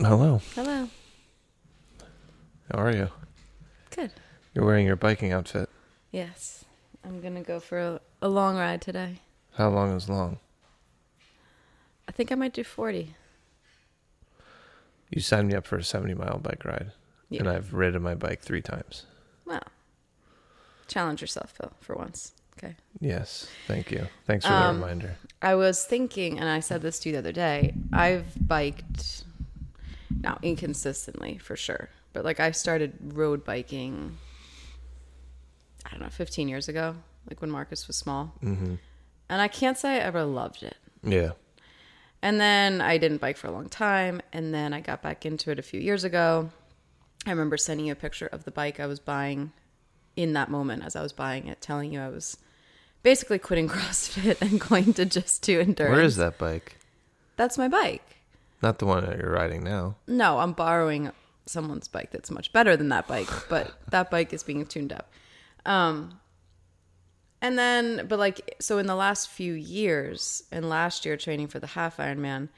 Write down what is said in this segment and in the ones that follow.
Hello. Hello. How are you? Good. You're wearing your biking outfit. Yes. I'm going to go for a, a long ride today. How long is long? I think I might do 40. You signed me up for a 70 mile bike ride, Yeah. and I've ridden my bike three times. Well, challenge yourself, Phil, for once. Okay. Yes. Thank you. Thanks for Um, the reminder. I was thinking, and I said this to you the other day, I've biked now inconsistently for sure, but like I started road biking, I don't know, 15 years ago, like when Marcus was small. Mm-hmm. And I can't say I ever loved it. Yeah. And then I didn't bike for a long time. And then I got back into it a few years ago. I remember sending you a picture of the bike I was buying in that moment as I was buying it, telling you I was basically quitting CrossFit and going to just do endurance. Where is that bike? That's my bike. Not the one that you're riding now. No, I'm borrowing someone's bike that's much better than that bike, but that bike is being tuned up. Um, and then, but like, so in the last few years and last year training for the half Ironman,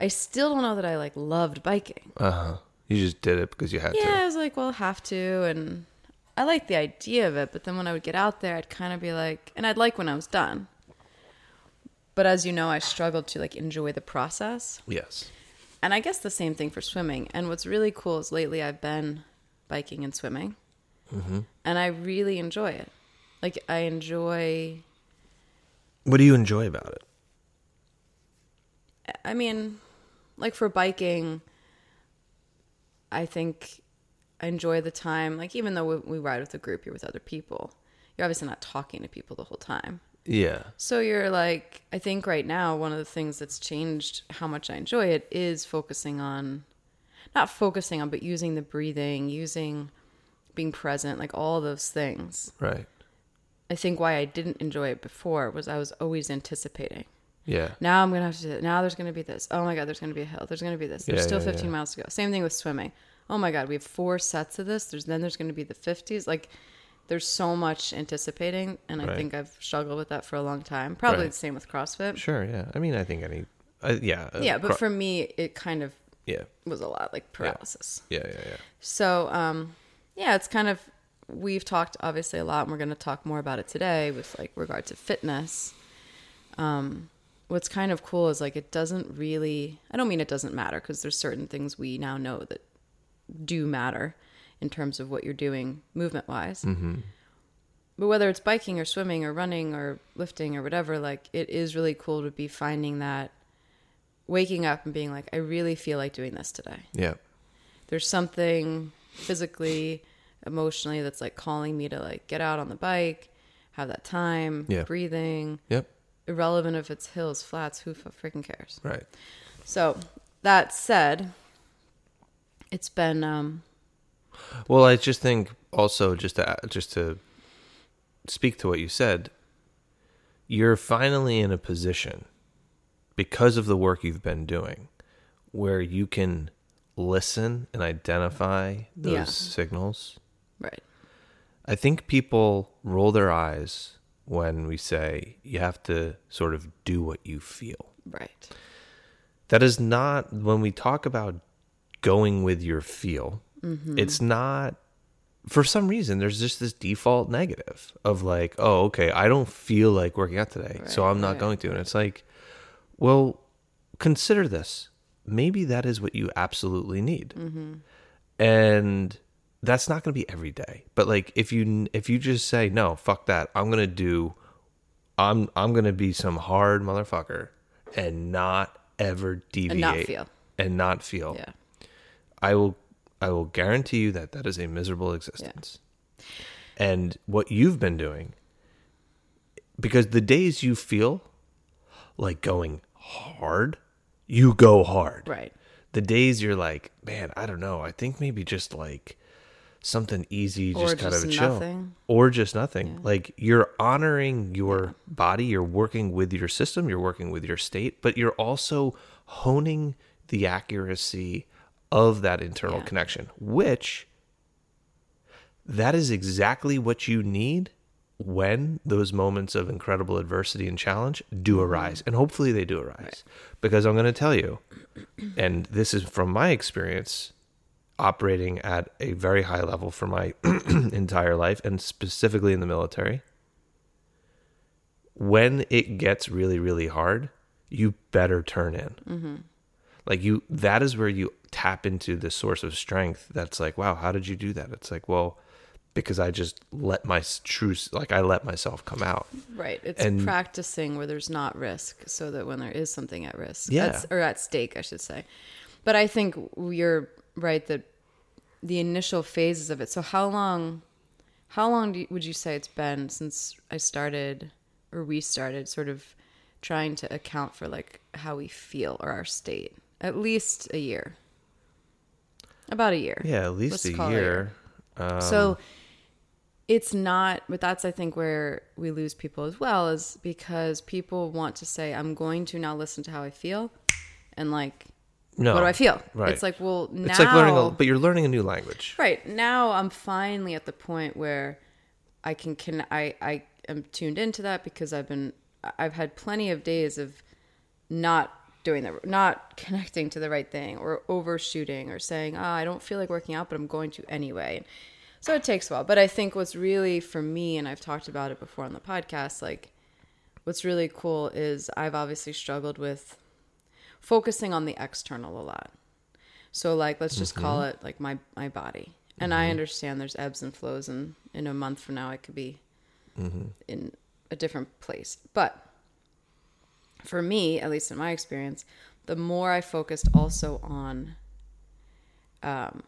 I still don't know that I like loved biking. Uh huh. You just did it because you had to Yeah, I was like, well, have to, and I like the idea of it. But then when I would get out there, I'd kind of be like, and I'd like when I was done. But as you know, I struggled to like enjoy the process. Yes. And I guess the same thing for swimming. And what's really cool is lately I've been biking and swimming, mm-hmm. and I really enjoy it. Like I enjoy. What do you enjoy about it? I mean, like for biking, I think I enjoy the time. Like even though we, we ride with a group, you're with other people. You're obviously not talking to people the whole time. Yeah. So you're like, I think right now, one of the things that's changed how much I enjoy it is focusing on, not focusing on, but using the breathing, using being present, like all those things. Right. I think why I didn't enjoy it before was I was always anticipating. Yeah. Now I'm going to have to do it. Now there's going to be this. Oh my God, there's going to be a hill. There's going to be this. There's Yeah, still yeah, 15 yeah. miles to go. Same thing with swimming. Oh my God, we have four sets of this. There's Then there's going to be the 50s. Like, there's so much anticipating. And I think I've struggled with that for a long time. Probably Right. the same with CrossFit. Sure. Yeah. I mean, I think any. Uh, yeah. uh, Yeah, but cro- for me, it kind of Yeah. was a lot like paralysis. Yeah, Yeah. Yeah. Yeah. So, um, yeah, it's kind of we've talked obviously a lot, and we're going to talk more about it today with like regard to fitness. Um, what's kind of cool is like it doesn't really. I don't mean it doesn't matter because there's certain things we now know that do matter in terms of what you're doing movement wise. But whether it's biking or swimming or running or lifting or whatever, like it is really cool to be finding that waking up and being like, I really feel like doing this today Yeah. there's something physically emotionally that's like calling me to like get out on the bike have that time Yeah. breathing Yep. irrelevant if it's hills flats who freaking cares Right. so that said it's been um Well, I just think also just to just to speak to what you said, you're finally in a position because of the work you've been doing where you can listen and identify those Yeah. signals. right I think people roll their eyes when we say you have to sort of do what you feel. right That is not when we talk about going with your feel. Mm-hmm. It's not for some reason there's just this default negative of like, oh, okay, I don't feel like working out today, so I'm not right, going to. And it's like, well, consider this. Maybe that is what you absolutely need. Mm-hmm. And that's not going to be every day. But like if you if you just say, "No, fuck that. I'm going to do I'm I'm going to be some hard motherfucker and not ever deviate and not feel. and not feel. yeah I will I will guarantee you that that is a miserable existence. And what you've been doing because the days you feel like going hard, you go hard. right The days you're like, man, I don't know. I think maybe just like something easy, Or just kind just of chill, nothing. or just nothing. Like you're honoring your body. You're working with your system. You're working with your state, but you're also honing the accuracy of that internal Yeah. connection, which that is exactly what you need when those moments of incredible adversity and challenge do mm-hmm. arise, and hopefully they do arise. Because I'm going to tell you, and this is from my experience operating at a very high level for my entire life, and specifically in the military. When it gets really, really hard, you better turn in. Mm-hmm. Like you, that is where you tap into the source of strength. That's like, wow, how did you do that? It's like, well, because I just let my true, like I let myself come out. Right. It's And- practicing where there's not risk so that when there is something at risk, Yeah. that's, or at stake, I should say. But I think you're right that the initial phases of it. So how long, how long do you, would you say it's been since I started or we started sort of trying to account for like how we feel or our state? At least a year. About a year. Yeah, at least Let's a call it year. Um, so it's not, but that's I think where we lose people as well is because people want to say, "I'm going to now listen to how I feel," and like, no, what do I feel? Right. It's like, well, now, it's like learning, a, but you're learning a new language. right now, I'm finally at the point where I can can I I am tuned into that because I've been I've had plenty of days of not doing the not connecting to the right thing or overshooting or saying oh i don't feel like working out but i'm going to anyway. So it takes a while. But i think what's really for me and i've talked about it before on the podcast like what's really cool is i've obviously struggled with focusing on the external a lot. So like let's just call mm-hmm. it like my my body. And i mm-hmm. understand there's ebbs and flows and in a month from now it could be mm-hmm. in a different place. But for me, at least in my experience, the more I focused also on um,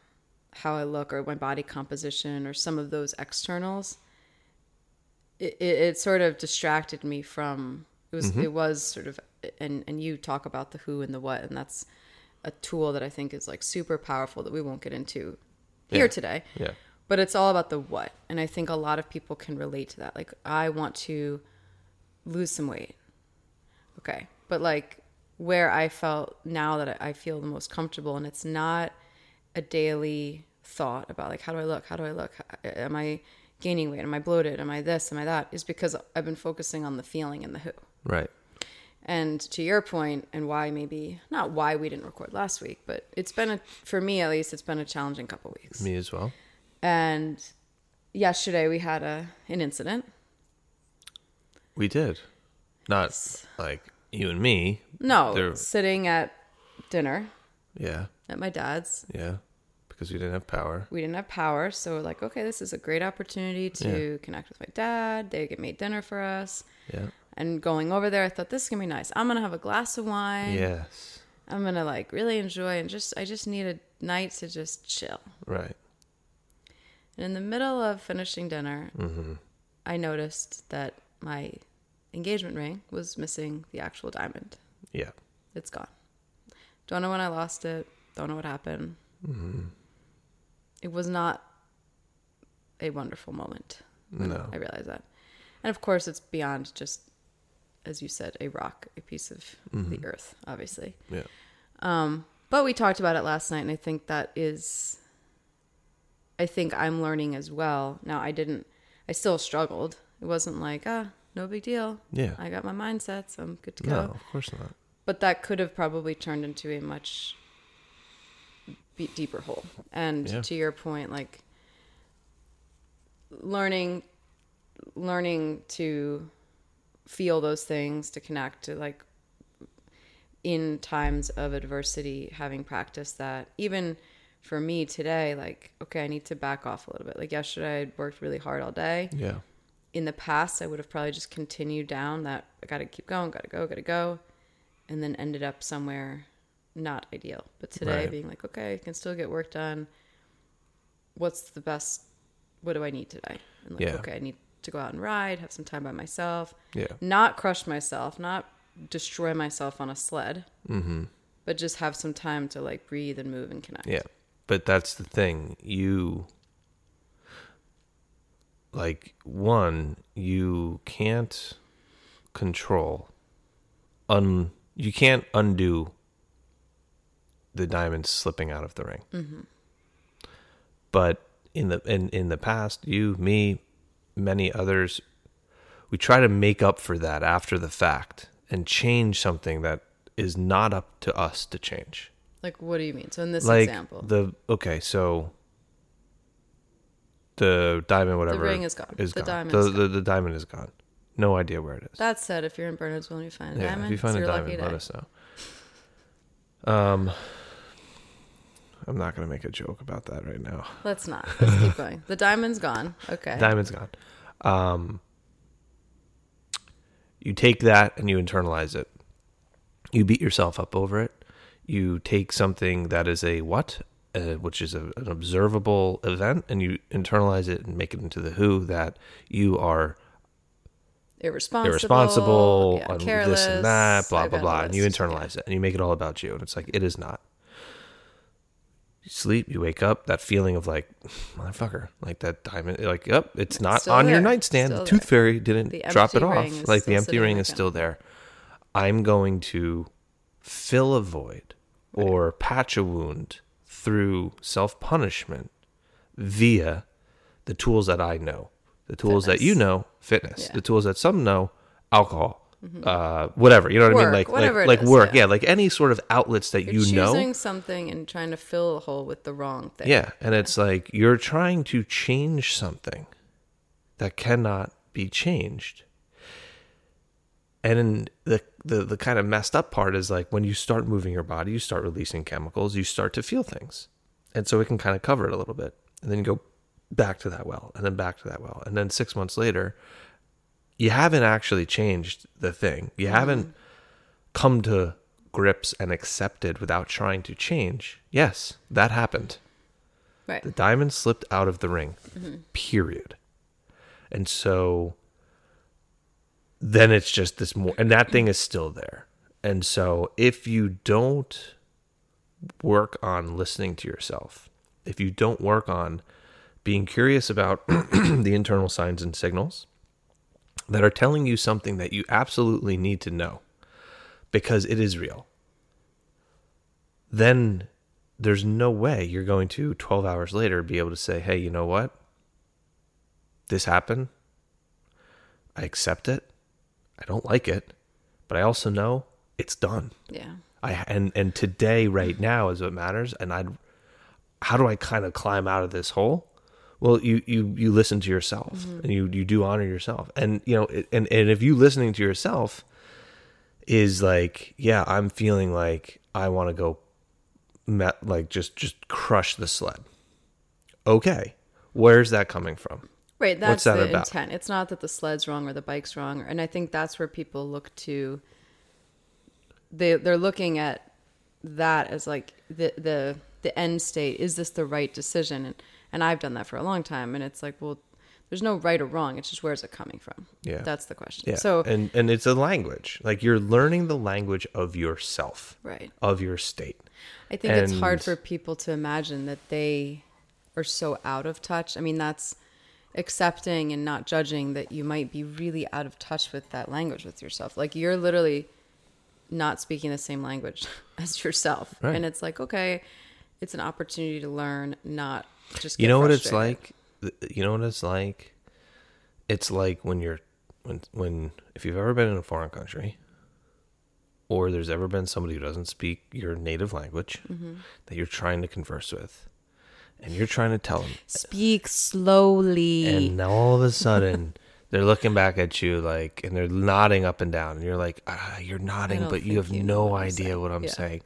how I look or my body composition or some of those externals, it, it, it sort of distracted me from it was it was sort of and and you talk about the who and the what and that's a tool that I think is like super powerful that we won't get into here Yeah. today Yeah. but it's all about the what and i think a lot of people can relate to that like i want to lose some weight okay but like where i felt now that i feel the most comfortable and it's not a daily thought about like how do i look how do i look am i gaining weight am i bloated am i this am i that is because i've been focusing on the feeling and the who Right. and to your point, and why maybe not why we didn't record last week, but it's been a for me at least, it's been a challenging couple weeks. Me as well. And yesterday we had a an incident. We did. Not like you and me. No, There- sitting at dinner Yeah. at my dad's. Yeah. Because we didn't have power. We didn't have power, so we're like, okay, this is a great opportunity to connect with my dad. They get made dinner for us. Yeah. And going over there, I thought this is gonna be nice. I'm gonna have a glass of wine. Yes. I'm gonna like really enjoy and just I just need a night to just chill. Right. And in the middle of finishing dinner, Mm-hmm. I noticed that my engagement ring was missing the actual diamond. Yeah. It's gone. Don't know when I lost it. Don't know what happened. Mm-hmm. It was not a wonderful moment. No. I realize that. And of course, it's beyond just, as you said, a rock, a piece of Mm-hmm. the earth, obviously. Yeah. Um, but we talked about it last night, and I think that is, I think I'm learning as well. Now, I didn't, I still struggled. It wasn't like, ah, no big deal. Yeah. I got my mindset, so I'm good to go. No, of course not. But that could have probably turned into a much be- deeper hole. And Yeah. to your point, like learning, learning to feel those things, to connect, to like in times of adversity, having practiced that, even for me today, like, okay, I need to back off a little bit. Like yesterday, I worked really hard all day Yeah. In the past, I would have probably just continued down that I got to keep going, got to go, got to go, and then ended up somewhere not ideal. But today, Right. being like, okay, I can still get work done. What's the best? What do I need today? And like, Yeah. okay, I need to go out and ride, have some time by myself, Yeah. not crush myself, not destroy myself on a sled, Mm-hmm. but just have some time to like breathe and move and connect. Yeah. But that's the thing. You like one, you can't control un you can't undo the diamond slipping out of the ring. Mm-hmm. But in the in in the past, you, me, many others we try to make up for that after the fact and change something that is not up to us to change. Like, what do you mean? So in this like example, the okay, so the diamond, whatever, The ring is gone. Is The gone. diamond The, is the, the diamond is gone. No idea where it is. that said, if you're in Bernardsville and you find a yeah, diamond, if you find a diamond, let us know. Um, I'm not gonna make a joke about that right now. Let's not. Let's keep going. The diamond's gone. Okay. Diamond's gone. Um, you take that and you internalize it. You beat yourself up over it. You take something that is a what, uh, which is a, an observable event, and you internalize it and make it into the who that you are irresponsible. irresponsible, yeah, on this careless, and that, blah blah blah, and you internalize it and you make it all about you, and it's like it is not. You sleep, you wake up, that feeling of like, motherfucker, like that diamond, like, yep, it's not still on your nightstand. Still The tooth there. fairy didn't The drop it off. Like the empty ring is the still there. I'm going to fill a void or patch a wound through self punishment via the tools that I know, the tools that you know, fitness, Yeah. the tools that some know, alcohol, uh, whatever. You know what I mean? Work, Like like like is, work, yeah. yeah. like any sort of outlets that You're you know. choosing something and trying to fill a hole with the wrong thing. Yeah, and it's like you're trying to change something that cannot be changed. And the, the the kind of messed up part is like when you start moving your body, you start releasing chemicals, you start to feel things. And so it can kind of cover it a little bit. And then you go back to that well, and then back to that well. And then 6 months later, you haven't actually changed the thing. You mm-hmm. haven't come to grips and accepted without trying to change. Yes, that happened. Right. The diamond slipped out of the ring. Mm-hmm. Period. And so then it's just this more and that thing is still there. And so if you don't work on listening to yourself, if you don't work on being curious about the internal signs and signals that are telling you something that you absolutely need to know because it is real, then there's no way you're going to 12 hours later be able to say, hey, you know what? This happened. I accept it. I don't like it, but I also know it's done. Yeah. I and and today right now is what matters and I'd how do I kind of climb out of this hole? Well, you you you listen to yourself mm-hmm. and you you do honor yourself. And you know, it- and and if you listening to yourself is like, yeah, I'm feeling like I want to go met, like just just crush the sled. Okay. Where's that coming from? Right, What's that's that the about? intent. It's not that the sled's wrong or the bike's wrong, and I think that's where people look to. They they're looking at that as like the the the end state. Is this the right decision? And and I've done that for a long time, and it's like, well, there's no right or wrong. It's just where's it coming from? Yeah. that's the question. Yeah. So and and it's a language. Like you're learning the language of yourself. right, Of your state. I think it's hard for people to imagine that they are so out of touch. I mean, that's accepting and not judging that you might be really out of touch with that language with yourself. Like you're literally not speaking the same language as yourself. Right. And it's like, okay, it's an opportunity to learn, not just you know what it's like you know what it's like it's like when you're when when if you've ever been in a foreign country or there's ever been somebody who doesn't speak your native language Mm-hmm. that you're trying to converse with and you're trying to tell them Speak slowly. and all of a sudden they're looking back at you like and they're nodding up and down and you're like ah, you're nodding but you have you no idea saying." what i'm Yeah. saying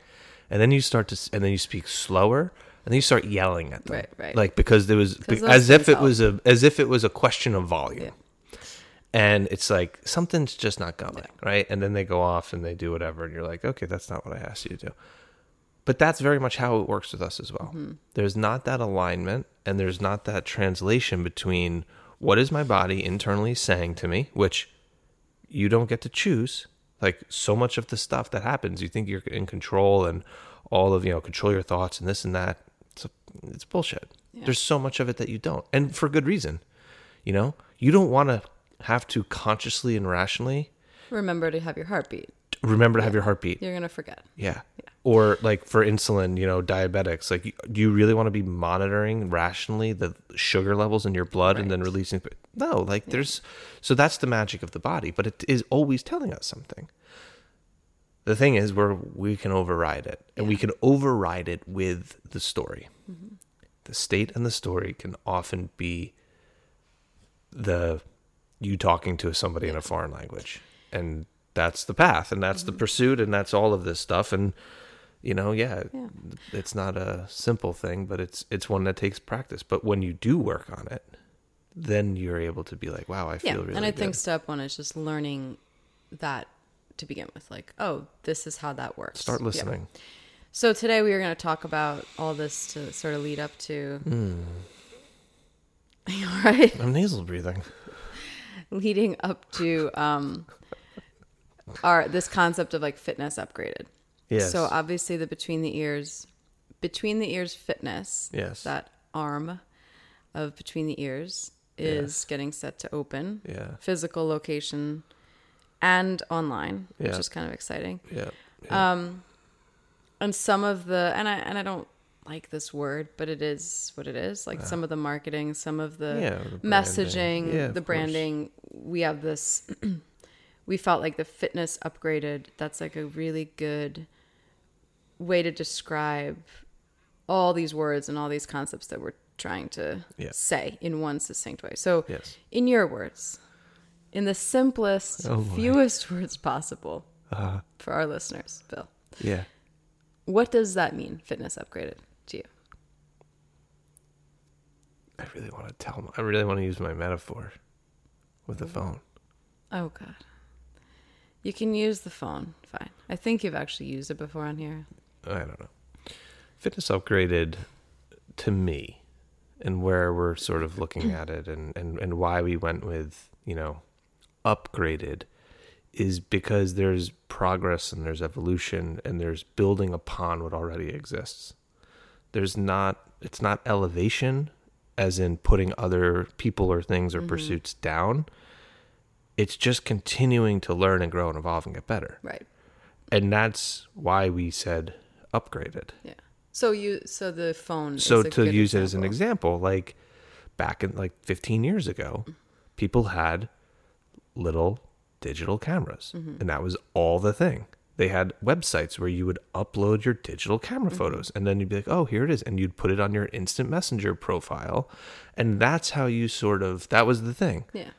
and then you start to and then you speak slower and then you start yelling at them Right, right. like because there was as if it was a as if it was a question of volume Yeah. and it's like something's just not going right and then they go off and they do whatever and you're like okay that's not what i asked you to do but that's very much how it works with us as well Mm-hmm. there's not that alignment and there's not that translation between what is my body internally saying to me which you don't get to choose like so much of the stuff that happens you think you're in control and all of you know control your thoughts and this and that it's, it's bullshit Yeah. there's so much of it that you don't and for good reason you know you don't want to have to consciously and rationally Remember to have your heartbeat. Remember to have your heartbeat. You're gonna forget. Yeah. Or like for insulin, you know, diabetics, like you- do you really want to be monitoring rationally the sugar levels in your blood and then releasing No, like there's so that's the magic of the body, but it is always telling us something. The thing is where we can override it and we can override it with the story. Mm-hmm. The state and the story can often be the you talking to somebody in a foreign language and that's the path and that's the pursuit and that's all of this stuff and you know yeah, Yeah. it's not a simple thing but it's it's one that takes practice but when you do work on it then you're able to be like wow i feel Yeah, really and I good. think step one is just learning that to begin with. Like, oh, this is how that works. start Yeah. listening So today we are going to talk about all this to sort of lead up to. Hmm. All right, i'm nasal breathing leading up to um, our this concept of like fitness upgraded. yes So obviously the between the ears, between the ears fitness. Yes. That arm of between the ears is Yes. getting set to open. yeah Physical location and online, which is kind of exciting. yeah, Uh, yeah. And some of the and I and I don't like this word, but it is what it is. Like some of the marketing, some of the, Yeah, the messaging, Yeah, the course. branding. We have this. We felt like the fitness upgraded. That's like a really good way to describe all these words and all these concepts that we're trying to Yeah. say in one succinct way. So, Yes. in your words, in the simplest, Oh, fewest words possible Uh, for our listeners, Bill. yeah What does that mean, fitness upgraded to you? i really want to tell i really want to use my metaphor with the phone Oh, God. You can use the phone. Fine. I think you've actually used it before on here. I don't know. Fitness upgraded to me and where we're sort of looking at it and, and, and why we went with, you know, upgraded is because there's progress and there's evolution and there's building upon what already exists. There's not, it's not elevation as in putting other people or things or mm-hmm. pursuits down. It's just continuing to learn and grow and evolve and get better. Right. And that's why we said upgraded. Yeah. So you so the phone so to use it as an example. example like back in like 15 years ago people had little digital cameras Mm-hmm. and that was all the thing they had websites where you would upload your digital camera Mm-hmm. photos and then you'd be like oh here it is and you'd put it on your instant messenger profile and that's how you sort of that was the thing Yeah.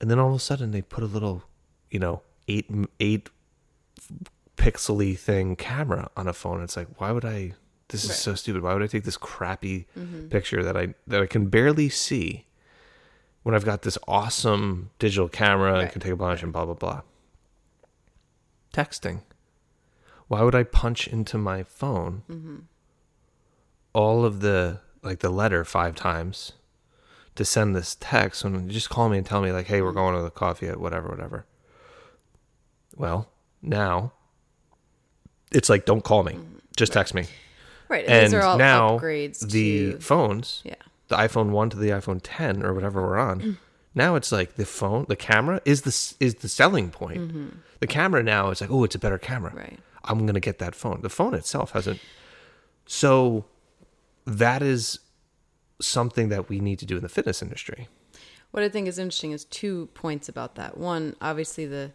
And then all of a sudden they put a little you know eight eight pixely thing camera on a phone it's like why would i this is Right. so stupid why would i take this crappy Mm-hmm. picture that i that i can barely see when i've got this awesome digital camera and can take a bunch and blah blah blah texting why would i punch into my phone Mm-hmm. all of the like the letter five times to send this text and just call me and tell me like, hey, we're mm. going to the coffee at whatever, whatever. Well, now it's like, don't call me, mm-hmm. just text me. Right. And, And these are all now upgrades the to phones, Yeah. the iPhone one to the iPhone ten or whatever we're on. Mm. now it's like the phone, the camera is the is the selling point. Mm-hmm. The camera now is like, oh, it's a better camera. Right. I'm gonna get that phone. The phone itself hasn't. So that is something that we need to do in the fitness industry. What I think is interesting is two points about that. One, obviously the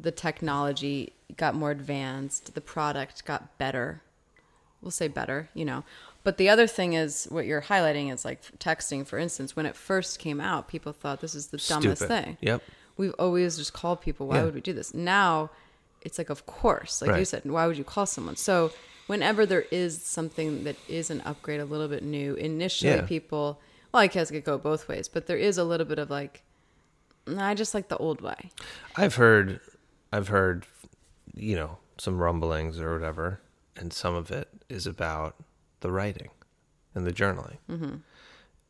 the technology got more advanced, the product got better. We'll say better, you know. But the other thing is what you're highlighting is like texting, for instance. When it first came out, people thought this is the dumbest Stupid. thing. Yep. We've always just called people. Why Yeah. would we do this? Now, it's like, of course, like you Right. said. Why would you call someone? So, whenever there is something that is an upgrade, a little bit new, initially Yeah. people, well, I guess it could go both ways, but there is a little bit of like, I just like the old way. I've heard, I've heard, you know, some rumblings or whatever, and some of it is about the writing and the journaling. Mm-hmm.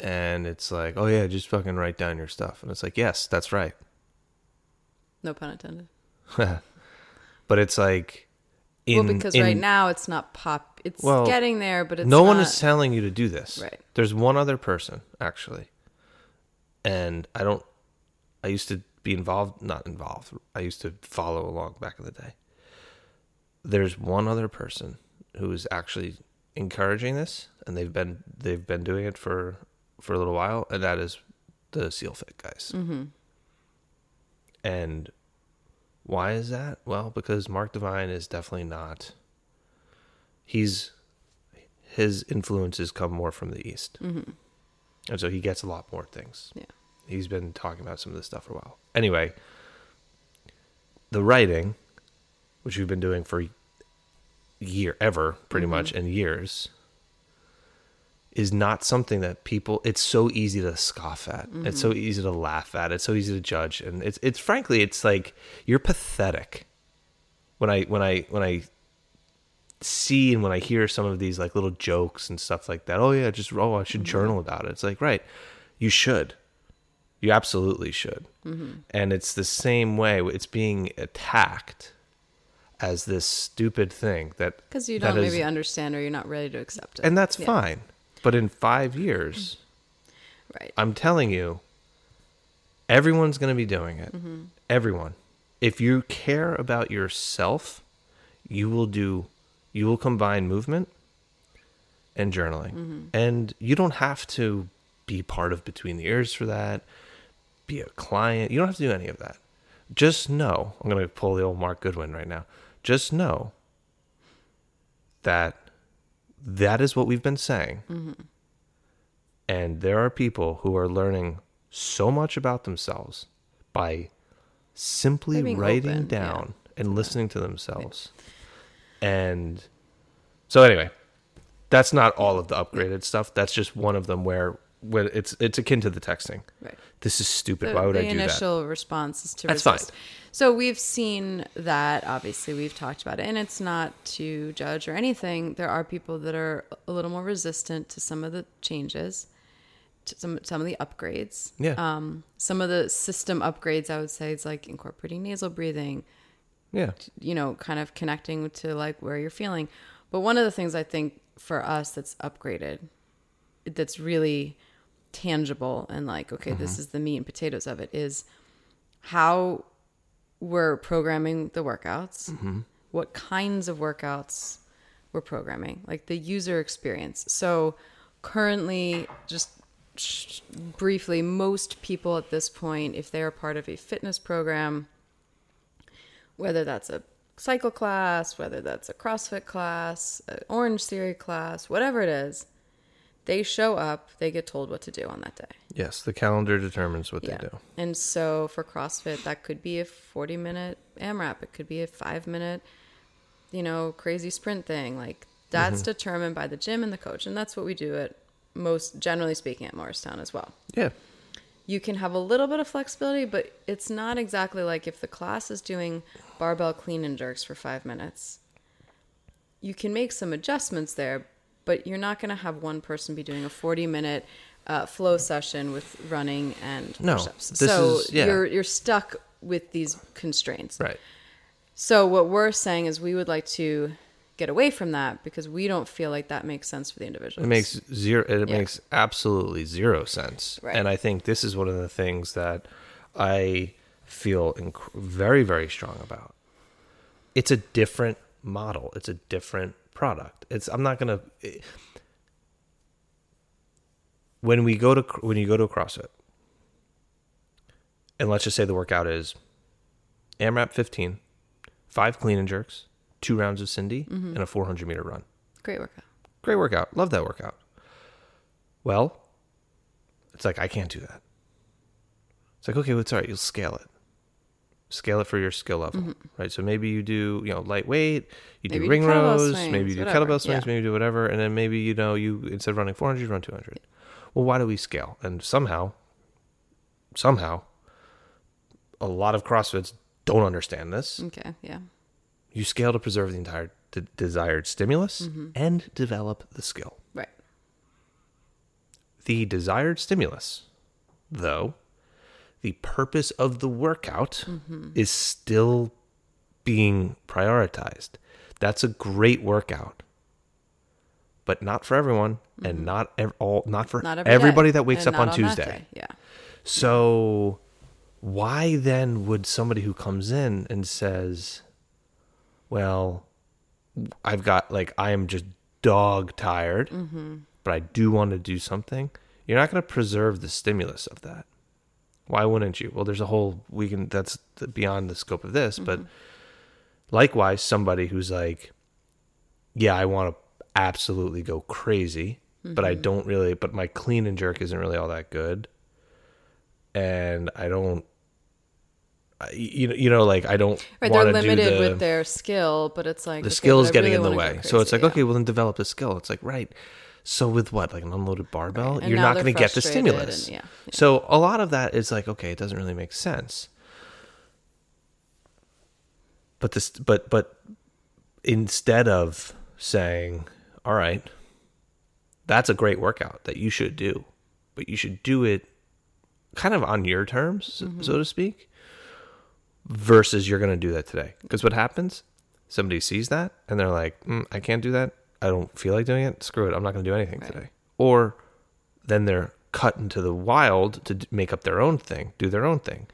And it's like, oh yeah, just fucking write down your stuff, and it's like, yes, that's right. No pun intended. But it's like, in, well, because in- right now it's not pop. It's Well, getting there, but it's no one is telling you to do this. Right. There's one other person actually, and I don't. I used to be involved, not involved. I used to follow along back in the day. There's one other person who is actually encouraging this, and they've been they've been doing it for for a little while, and that is the Seal Fit guys. Mm-hmm. And why is that? Well, because Mark Divine is definitely not. He's his influences come more from the east, Mm-hmm. and so he gets a lot more things. Yeah. He's been talking about some of this stuff for a while. Anyway, the writing, which we've been doing for year ever, pretty Mhm. much, and years, is not something that people. It's so easy to scoff at. It's so easy to laugh at. It's so easy to judge, and it's it's frankly, it's like you're pathetic. When I when I when I see and when I hear some of these like little jokes and stuff like that, oh yeah, just oh I should mm-hmm. journal about it. It's like right, you should, you absolutely should, mm-hmm. and it's the same way. It's being attacked as this stupid thing that Because you don't is- maybe understand or you're not ready to accept it. and that's Yeah. fine. But in five years, Right. I'm telling you, everyone's going to be doing it. Mm-hmm. Everyone. If you care about yourself, you will do, you will combine movement and journaling. Mm-hmm. And you don't have to be part of Between the Ears for that, be a client. You don't have to do any of that. Just know, I'm going to pull the old Mark Goodwin right now. Just know that that is what we've been saying. Mm-hmm. And there are people who are learning so much about themselves by simply writing open, yeah, down and listening to themselves. And so anyway, that's not all of the upgraded stuff. That's just one of them where when it's it's akin to the texting. Right. This is stupid. The, Why would I do that? The initial response is to That's fine. So we've seen that. Obviously, we've talked about it, and it's not to judge or anything. There are people that are a little more resistant to some of the changes, to some some of the upgrades. Yeah. Um, some of the system upgrades, I would say, is like incorporating nasal breathing. Yeah. You know, kind of connecting to like where you're feeling. But one of the things I think for us that's upgraded, that's really tangible and like okay this mm-hmm. is the meat and potatoes of it is how we're programming the workouts mm-hmm. what kinds of workouts we're programming like the user experience. So currently just sh- briefly most people at this point if they're part of a fitness program whether that's a cycle class whether that's a crossfit class an orange theory class whatever it is they show up they get told what to do on that day Yes, the calendar determines what they do. and so for CrossFit, that could be a 40 minute AMRAP. It could be a five minute, you know, crazy sprint thing. Like that's Mm-hmm. determined by the gym and the coach. And that's what we do at most, generally speaking, at Morristown as well. Yeah. You can have a little bit of flexibility, but it's not exactly like if the class is doing barbell clean and jerks for five minutes, you can make some adjustments there, but you're not going to have one person be doing a 40 minute uh, flow session with running and No, push-ups. this so is- yeah. you're you're stuck with these constraints. Right. So what we're saying is we would like to get away from that because we don't feel like that makes sense for the individual. It makes zero. It Yeah. makes absolutely zero sense. Right. And I think this is one of the things that I feel inc- very, very strong about. It's a different model. It's a different product. It's. I'm not gonna. When we go to when you go to a CrossFit, and let's just say the workout is AMRAP 15, five clean and jerks, two rounds of Cindy, Mm-hmm. and a 400 meter run. great workout. Great workout. Love that workout. Well, it's like I can't do that. It's like okay, well, it's all right. You'll scale it. Scale it for your skill level, right? So maybe you do, you know, lightweight. You Mm-hmm. Maybe do ring rows. swings, maybe you do whatever, kettlebell swings. yeah. Maybe you do whatever, and then maybe you know you instead of running 400, you run 200. Well, why do we scale? And somehow, somehow, a lot of CrossFits don't understand this. Okay, yeah. You scale to preserve the entire d- desired stimulus Mm-hmm. and develop the skill. Right. The desired stimulus, though, the purpose of the workout is still being prioritized. That's a great workout, but not for everyone, and mm-hmm. not ev- all, not for Not every everybody day, that wakes and up on that Tuesday. Yeah. So why then would somebody who comes in and says, "Well, I've got like I am just dog tired, mm-hmm. but I do want to do something." You're not going to preserve the stimulus of that. Why wouldn't you? Well, there's a whole we can that's beyond the scope of this, but mm-hmm. likewise, somebody who's like, "Yeah, I want to absolutely go crazy, but I mm-hmm. don't really. But my clean and jerk isn't really all that good, and I don't." You know, you know, like I don't Right, want they're to do limited the, with their skill, but it's like the okay, skill is getting really in the way. So it's like, yeah. okay, well then develop the skill. It's like, right. So with what, like an unloaded barbell, And you're not going to get the stimulus. and- yeah, yeah. So a lot of that is like, okay, it doesn't really make sense. But this, but but instead of saying, all right, that's a great workout that you should do, but you should do it kind of on your terms, so- Mm-hmm. so to speak, versus you're going to do that today. Because what happens? Somebody sees that and they're like, mm, I can't do that. I don't feel like doing it. Screw it. I'm not going to do anything Right. today. Or then they're cut into the wild to make up their own thing, do their own thing.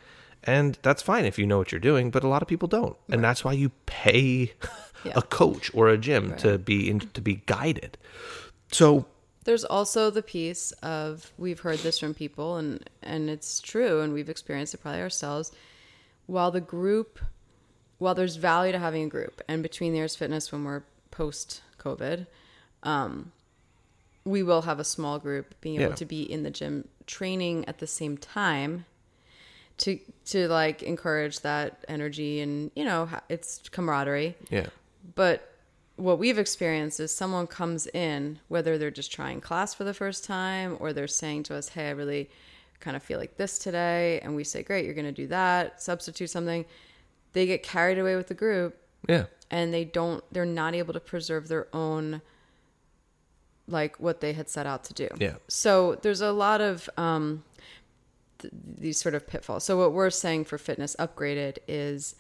And that's fine if you know what you're doing, but a lot of people don't. And that's why you pay Yeah. a coach or a gym to be in, to be guided. So There's also the piece of we've heard this from people and and it's true and we've experienced it probably ourselves. While the group while there's value to having a group and between the ears fitness when we're post COVID, um, we will have a small group being able Yeah. to be in the gym training at the same time to to like encourage that energy and you know it's camaraderie yeah, but what we've experienced is someone comes in, whether they're just trying class for the first time or they're saying to us, Hey, I really kind of feel like this today. And we say, Great, you're going to do that, substitute something. They get carried away with the group yeah, and they don't, they're not able to preserve their own, like what they had set out to do. Yeah. So there's a lot of, um, th- these sort of pitfalls. So what we're saying for fitness upgraded is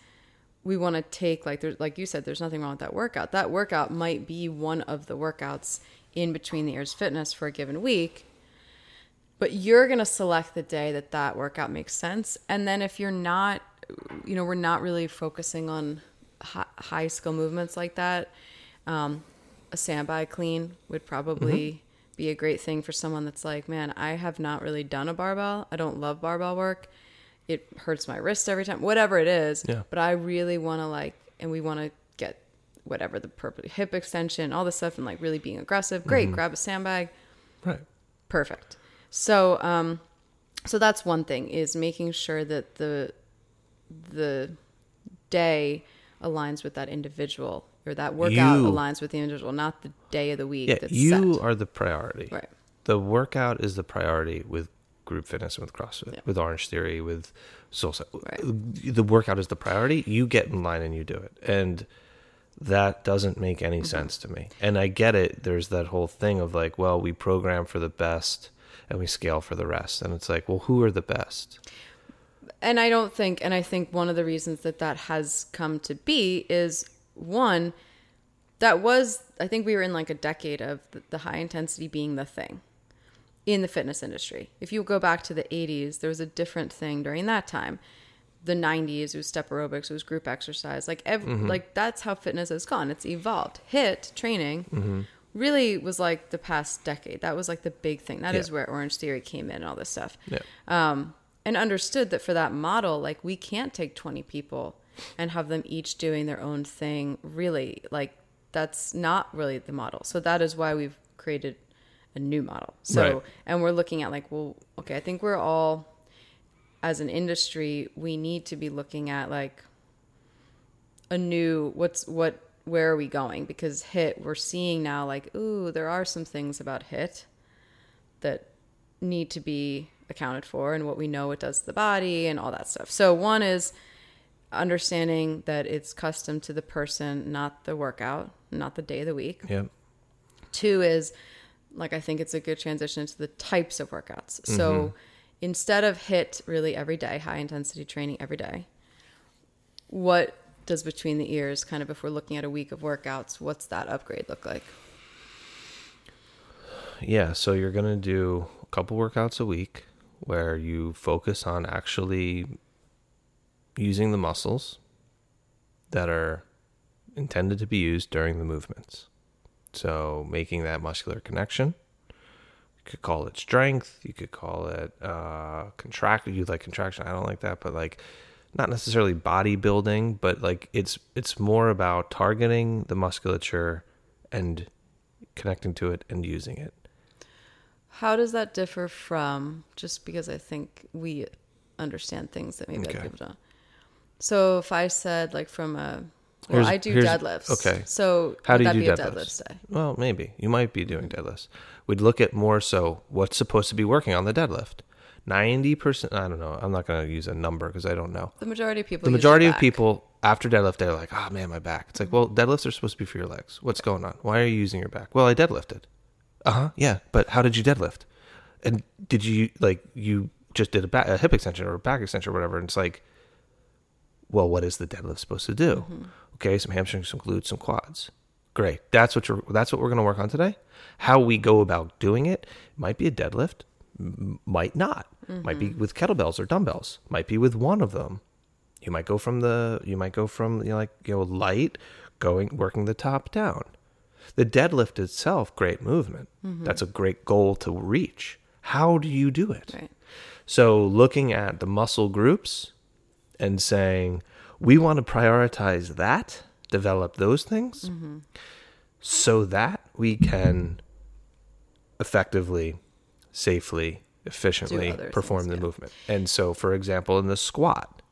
we want to take like there's like you said there's nothing wrong with that workout. That workout might be one of the workouts in between the ears fitness for a given week. But you're going to select the day that that workout makes sense. And then if you're not you know, we're not really focusing on high, high skill movements like that. Um, a sandbag clean would probably be a great thing for someone that's like, man, I have not really done a barbell. I don't love barbell work. It hurts my wrist every time, whatever it is. Yeah. But I really want to like, and we want to get whatever the purpose, hip extension, all this stuff, and like really being aggressive. Great, grab a sandbag right. perfect so um so that's one thing is making sure that the the day aligns with that individual or that workout You- aligns with the individual not the day of the week Yeah, that's you set. are the priority. right The workout is the priority with group fitness and with CrossFit, Yeah. with Orange Theory, with Soul. Right. The workout is the priority. You get in line and you do it, and that doesn't make any Mm-hmm. sense to me. And I get it. There's that whole thing of like, well, we program for the best and we scale for the rest, and it's like, well, who are the best? And I don't think, and I think one of the reasons that that has come to be is one, that was, I think we were in like a decade of the, high intensity being the thing in the fitness industry. If you go back to the 80s, there was a different thing during that time. The 90s, it was step aerobics, it was group exercise. Like, every, like that's how fitness has gone. It's evolved. HIIT training really was like the past decade. That was like the big thing. That is Yeah. where Orange Theory came in and all this stuff Yeah. um, and understood that for that model, like we can't take 20 people and have them each doing their own thing. Really, like that's not really the model. So that is why we've created a new model. So, Right. and we're looking at like, well, okay, I think we're all, as an industry, we need to be looking at like a new, what's, what, where are we going? Because HIIT, we're seeing now like, ooh, there are some things about HIIT that need to be accounted for and what we know it does to the body and all that stuff. So one is understanding that it's custom to the person, not the workout, not the day of the week. Yeah. Two is like I think it's a good transition into the types of workouts. So mm-hmm. instead of HIIT really every day, high intensity training every day, what does between the ears kind of if we're looking at a week of workouts, what's that upgrade look like? Yeah, so you're going to do a couple workouts a week where you focus on actually using the muscles that are intended to be used during the movements. So making that muscular connection. You could call it strength. You could call it uh, contract. You like contraction. I don't like that, but like not necessarily bodybuilding, but like it's it's more about targeting the musculature and connecting to it and using it. How does that differ from just because I think we understand things that maybe Okay. other people don't? So if I said like from a well, Here's- I do deadlifts. okay. So How would do you that do be a deadlifts? deadlift day? Well, maybe you might be doing deadlifts. We'd look at more so what's supposed to be working on the deadlift. Ninety percent. I don't know. I'm not going to use a number because I don't know. The majority of people. The majority of people after deadlift, they're like, "Oh man, my back." It's like, mm-hmm. well, deadlifts are supposed to be for your legs. What's going on? Why are you using your back? Well, I deadlifted. Uh huh. Yeah, but how did you deadlift? And did you like you just did a, back, a hip extension or a back extension or whatever? And it's like, well, what is the deadlift supposed to do? Okay, some hamstrings, some glutes, some quads. Great. That's what you're. That's what we're going to work on today. How we go about doing it might be a deadlift, m- might not. Might be with kettlebells or dumbbells. Might be with one of them. You might go from the. You might go from you know, like you know light, going working the top down. The deadlift itself, great movement. Mm-hmm. That's a great goal to reach. How do you do it? Right. So looking at the muscle groups and saying, we want to prioritize that, develop those things, mm-hmm. so that we can effectively, safely, efficiently perform things, the yeah. movement. And so, for example, in the squat,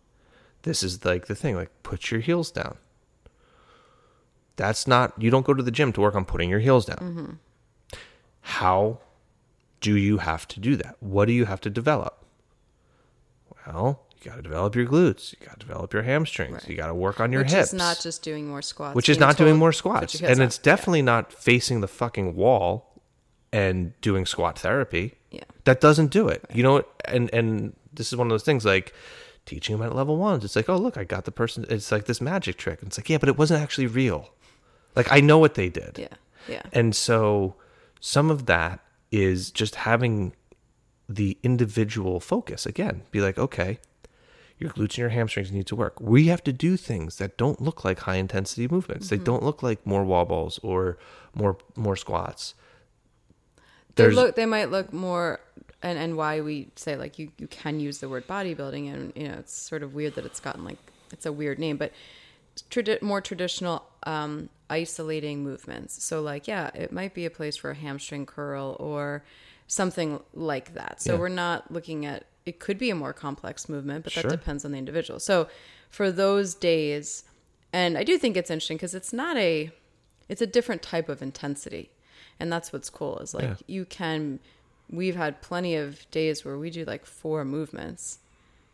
this is like the thing like put your heels down. That's not, you don't go to the gym to work on putting your heels down. Mm-hmm. How do you have to do that? What do you have to develop? Well, you got to develop your glutes. You got to develop your hamstrings. Right. You got to work on your Which hips. is not just doing more squats. which is not doing more squats. And up." it's definitely not facing the fucking wall and doing squat therapy. Yeah. That doesn't do it. You know, and and this is one of those things like teaching them at level ones. It's like, oh look, I got the person. It's like this magic trick. It's like, yeah, but it wasn't actually real. Like I know what they did. Yeah. Yeah. And so some of that is just having the individual focus again. Be like, okay, your glutes and your hamstrings need to work. We have to do things that don't look like high intensity movements. They mm-hmm. don't look like more wall balls or more more squats. they look they might look more and and why we say like you you can use the word bodybuilding and you know it's sort of weird that it's gotten like it's a weird name but tradi- more traditional um isolating movements so like yeah it might be a place for a hamstring curl or something like that so Yeah. we're not looking at it could be a more complex movement but that Sure. depends on the individual so for those days and i do think it's interesting because it's not a it's a different type of intensity and that's what's cool is like Yeah. you can we've had plenty of days where we do like four movements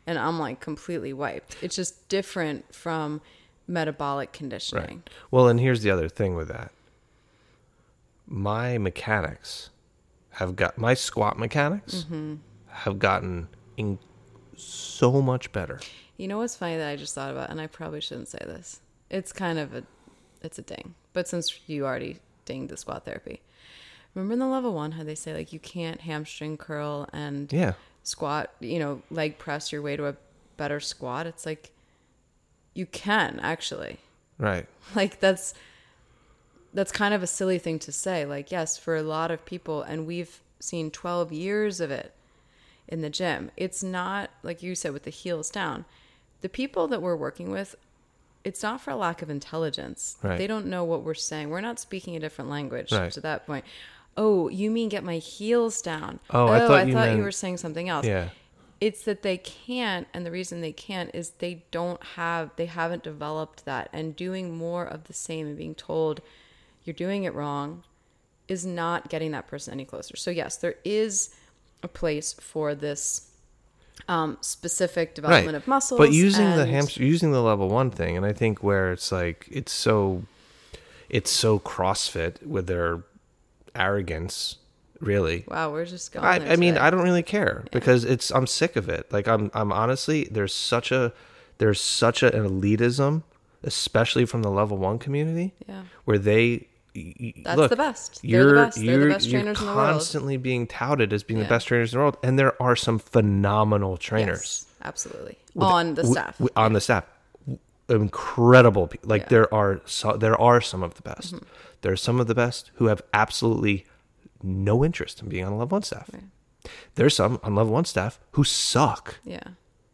and i'm like completely wiped it's just different from metabolic conditioning Right. Well, and here's the other thing with that. My mechanics have got my squat mechanics mm-hmm. have gotten in so much better. you know what's funny that i just thought about and i probably shouldn't say this it's kind of a it's a ding but since you already dinged the squat therapy remember in the level one how they say like you can't hamstring curl and Yeah. squat, you know, leg press your way to a better squat. It's like you can actually. Right. Like that's that's kind of a silly thing to say. Like yes, for a lot of people and we've seen 12 years of it in the gym. It's not like you said with the heels down. The people that we're working with it's not for a lack of intelligence. Right. They don't know what we're saying. We're not speaking a different language Right. to that point. Oh, you mean get my heels down? Oh, I oh, thought you you meant- were saying something else Yeah. It's that they can't and the reason they can't is they don't have they haven't developed that and doing more of the same and being told you're doing it wrong is not getting that person any closer so yes there is a place for this um, specific development of muscles But using the hamster, using the level one thing, and I think where it's like it's so, it's so CrossFit with their arrogance. Really, wow we're just going there I, I mean, today. I don't really care because it's I'm sick of it. Like I'm I'm honestly there's such a there's such an elitism, especially from the level one community, Yeah. where they. That's look, the best. They're You're the best. They're the you're, best you're trainers in the world. constantly being touted as being Yeah. the best trainers in the world, and there are some phenomenal trainers. Yes. absolutely on the staff. w- on the staff incredible like Yeah. Mm-hmm. there are so, there are some of the best there are some of the best who have absolutely no interest in being on a level one staff Right. there's some on level one staff who suck yeah,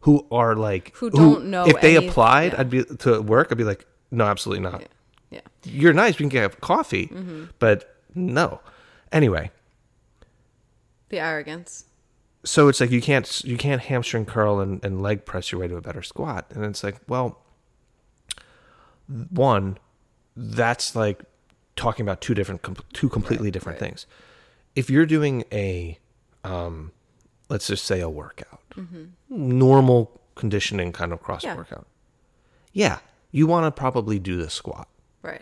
who are like Who don't know if they any- applied yeah. i'd be to work i'd be like no absolutely not yeah, yeah. you're nice we can get coffee Mm-hmm. but no anyway The arrogance. so it's like you can't you can't hamstring curl and, and leg press your way to a better squat and it's like well one that's like talking about two different two completely different right. things if you're doing a um let's just say a workout normal conditioning kind of cross Mm-hmm. Yeah. workout yeah you want to probably do the squat Right.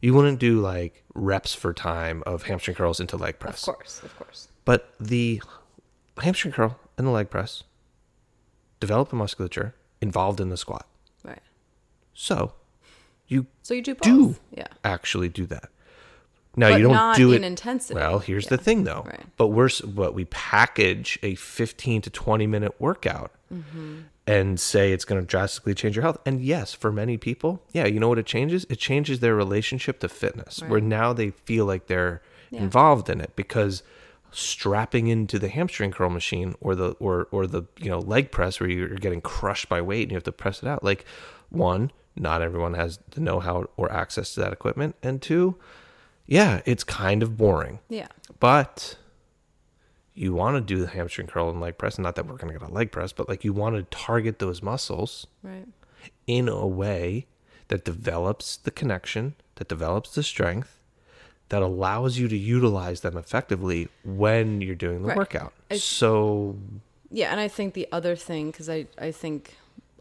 you wouldn't do like reps for time of hamstring curls into leg press. Of course. Of course. but the hamstring curl and the leg press develop the musculature involved in the squat. Right. So you So you do both. do Yeah. actually do that. Now But you don't do in it intensity. Well, here's the thing though. Right. But we're but we package a 15 to 20 minute workout Mm-hmm. and say it's going to drastically change your health. And yes, for many people, yeah, you know what it changes? It changes their relationship to fitness, where now they feel like they're Yeah. involved in it because strapping into the hamstring curl machine or the or or the you know leg press where you're getting crushed by weight and you have to press it out like one not everyone has the know-how or access to that equipment and two yeah it's kind of boring Yeah. but you want to do the hamstring curl and leg press not that we're going to get a leg press but like you want to target those muscles Right. in a way that develops the connection, that develops the strength, that allows you to utilize them effectively when you're doing the Right. workout. I- so, Yeah, and I think the other thing, because I, I think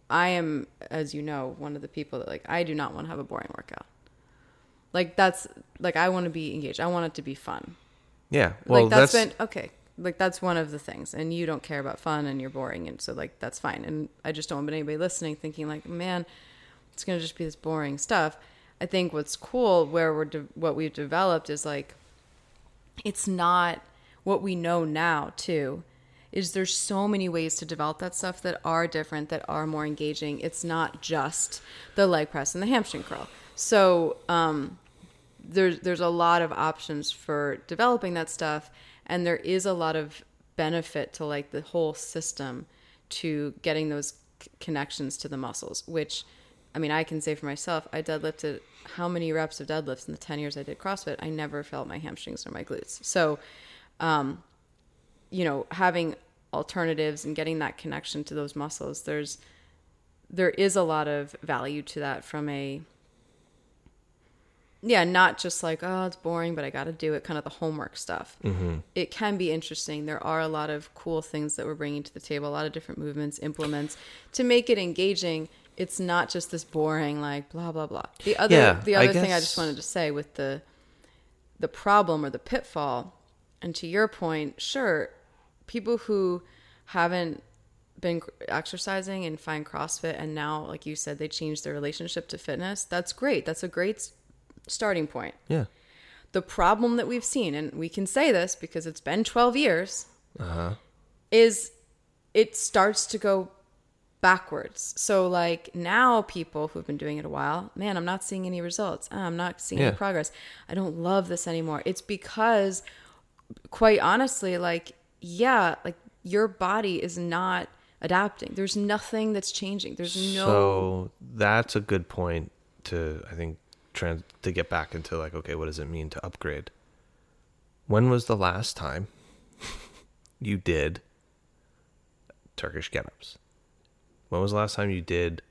I am, as you know, one of the people that like I do not want to have a boring workout. Like that's like I want to be engaged. I want it to be fun. yeah, well, like that's, that's, been okay. Like that's one of the things, and you don't care about fun, and you're boring, and so like that's fine. And I just don't want anybody listening thinking like, man, it's gonna just be this boring stuff. I think what's cool where we're de- what we've developed is like, it's not what we know now too. Is there's so many ways to develop that stuff that are different, that are more engaging. It's not just the leg press and the hamstring curl. So um, there's there's a lot of options for developing that stuff and there is a lot of benefit to like the whole system to getting those c- connections to the muscles which i mean i can say for myself i deadlifted how many reps of deadlifts in the 10 years i did crossfit i never felt my hamstrings or my glutes. So um you know having alternatives and getting that connection to those muscles there's there is a lot of value to that from a yeah, not just like, oh, it's boring, but I got to do it, kind of the homework stuff. Mm-hmm. It can be interesting. There are a lot of cool things that we're bringing to the table, a lot of different movements, implements to make it engaging. It's not just this boring, like, blah, blah, blah. The other, Yeah, the I other thing I just wanted to say with the, the problem or the pitfall, and to your point, sure, people who haven't been exercising and find CrossFit and now, like you said, they change their relationship to fitness, that's great. That's a great starting point. yeah. The problem that we've seen, and we can say this because it's been 12 years, Uh-huh. is it starts to go backwards. So, like now, people who've been doing it a while, man, I'm not seeing any results. Ah, I'm not seeing Yeah. any progress. I don't love this anymore. It's because, quite honestly, like, yeah, like your body is not adapting. There's nothing that's changing. There's no. So that's a good point to, I think, trans- to get back into like, okay, what does it mean to upgrade? When was the last time you did Turkish get-ups? When was the last time you did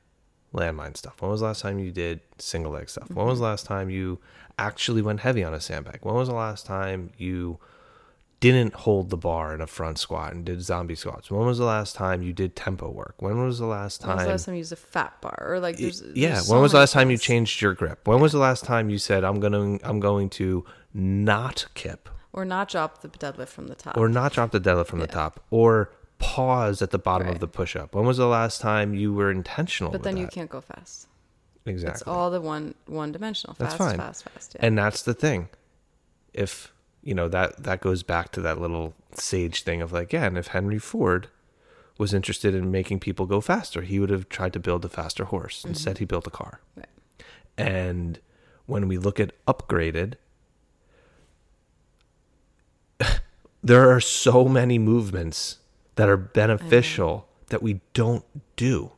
landmine stuff? When was the last time you did single leg stuff? When was mm-hmm. the last time you actually went heavy on a sandbag? When was the last time you didn't hold the bar in a front squat and did zombie squats? When was the last time you did tempo work? When was the last When was time? the last time you used a fat bar or like there's yeah. there's when so was the last time you changed your grip? When was the last time you said I'm going to I'm going to not kip or not drop the deadlift from the top or not drop the deadlift from the top or pause at the bottom of the push up? When was the last time you were intentional? but then you can't go fast exactly. it's all the one one dimensional That's fine. fast fast yeah. And that's the thing. If you know that that goes back to that little sage thing of like, yeah, and if Henry Ford was interested in making people go faster, he would have tried to build a faster horse. Mm-hmm. Instead, he built a car. Right. And when we look at upgraded, there are so many movements that are beneficial that we don't do.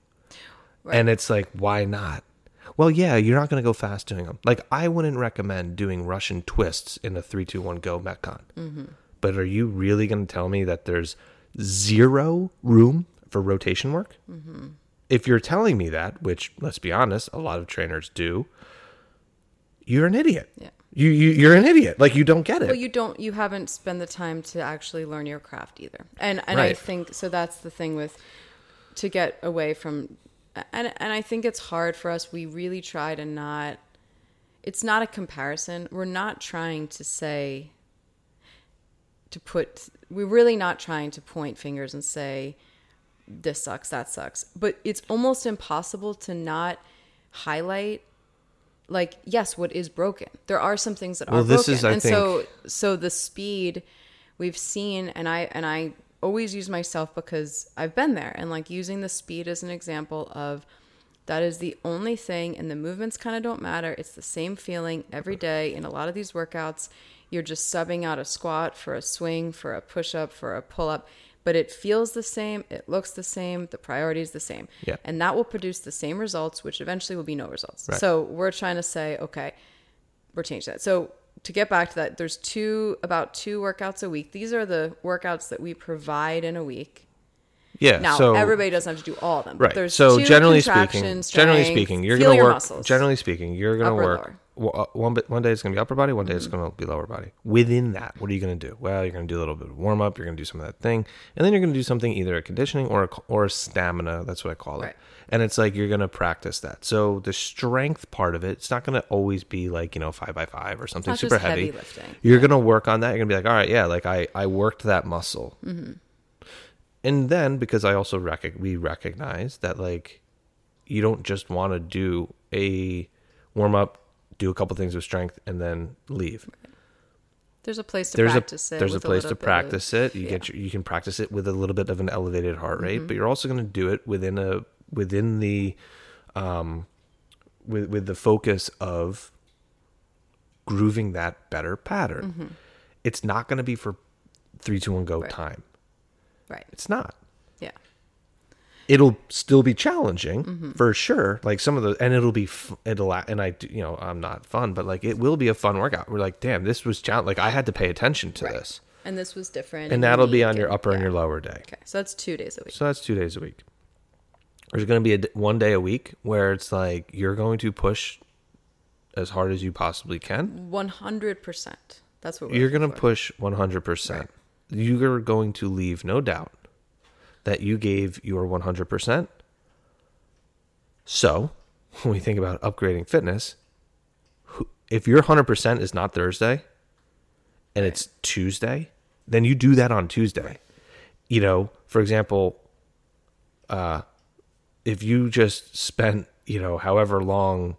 Right. And it's like, why not? Well, yeah, you're not going to go fast doing them. Like, I wouldn't recommend doing Russian twists in a 3 2 1 go Metcon. Mm-hmm. But are you really going to tell me that there's zero room for rotation work? Mm-hmm. If you're telling me that, which, let's be honest, a lot of trainers do, you're an idiot. Yeah. You, you you're an idiot. Like you don't get it. Well, you don't. You haven't spent the time to actually learn your craft either. And and I think so. That's the thing with to get away from. And and I think it's hard for us. We really try to not. It's not a comparison. We're not trying to say. To put, we're really not trying to point fingers and say, this sucks, that sucks. But it's almost impossible to not highlight like yes what is broken there are some things that Well, are this broken is, and so so the speed we've seen and i and i always use myself because i've been there. And like using the speed as an example of that is the only thing and the movements kind of don't matter. It's the same feeling every day in a lot of these workouts. You're just subbing out a squat for a swing for a push-up for a pull-up but it feels the same it looks the same the priority is the same. Yeah. and that will produce the same results which eventually will be no results. Right. so we're trying to say okay we're changing that. So to get back to that there's two about two workouts a week these are the workouts that we provide in a week yeah. now so everybody doesn't have to do all of them but right. there's so two generally speaking, contraction, generally speaking, you're going to work. muscles. Generally speaking, you're going to work. w- uh, One one day it's going to be upper body. One day it's going to be lower body. Within that, what are you going to do? Well, you're going to do a little bit of warm up. You're going to do some of that thing, and then you're going to do something either a conditioning or a, or a stamina. That's what I call it. Right. And it's like you're going to practice that. So the strength part of it, it's not going to always be like you know five by five or something super heavy heavy. You're going to work on that. You're going to be like, all right, yeah, like I I worked that muscle. And then because I also rec- we recognize that like you don't just want to do a warm up, do a couple things with strength, and then leave. there's a place to There's practice a it there's a place little to bit of- practice it. You yeah. get your, you can practice it with a little bit of an elevated heart rate, Mm-hmm. but you're also going to do it within a within the um with with the focus of grooving that better pattern. It's not going to be for three, two, one, go Mm-hmm. Right. time. right It's not. yeah it'll still be challenging Mm-hmm. for sure like some of the and it'll be it'll and i do- you know i'm not fun but like it will be a fun workout we're like damn this was challenge like i had to pay attention to Right. this and this was different and that'll be on your and- upper and yeah. your lower day okay so that's two days a week so that's two days a week there's going to be a one day a week where it's like you're going to push as hard as you possibly can? 100% that's what we're you're going to push 100% you're going to leave no doubt that you gave your 100% so when we think about upgrading fitness if your 100% is not thursday and it's tuesday then you do that on tuesday. You know for example uh if you just spent you know however long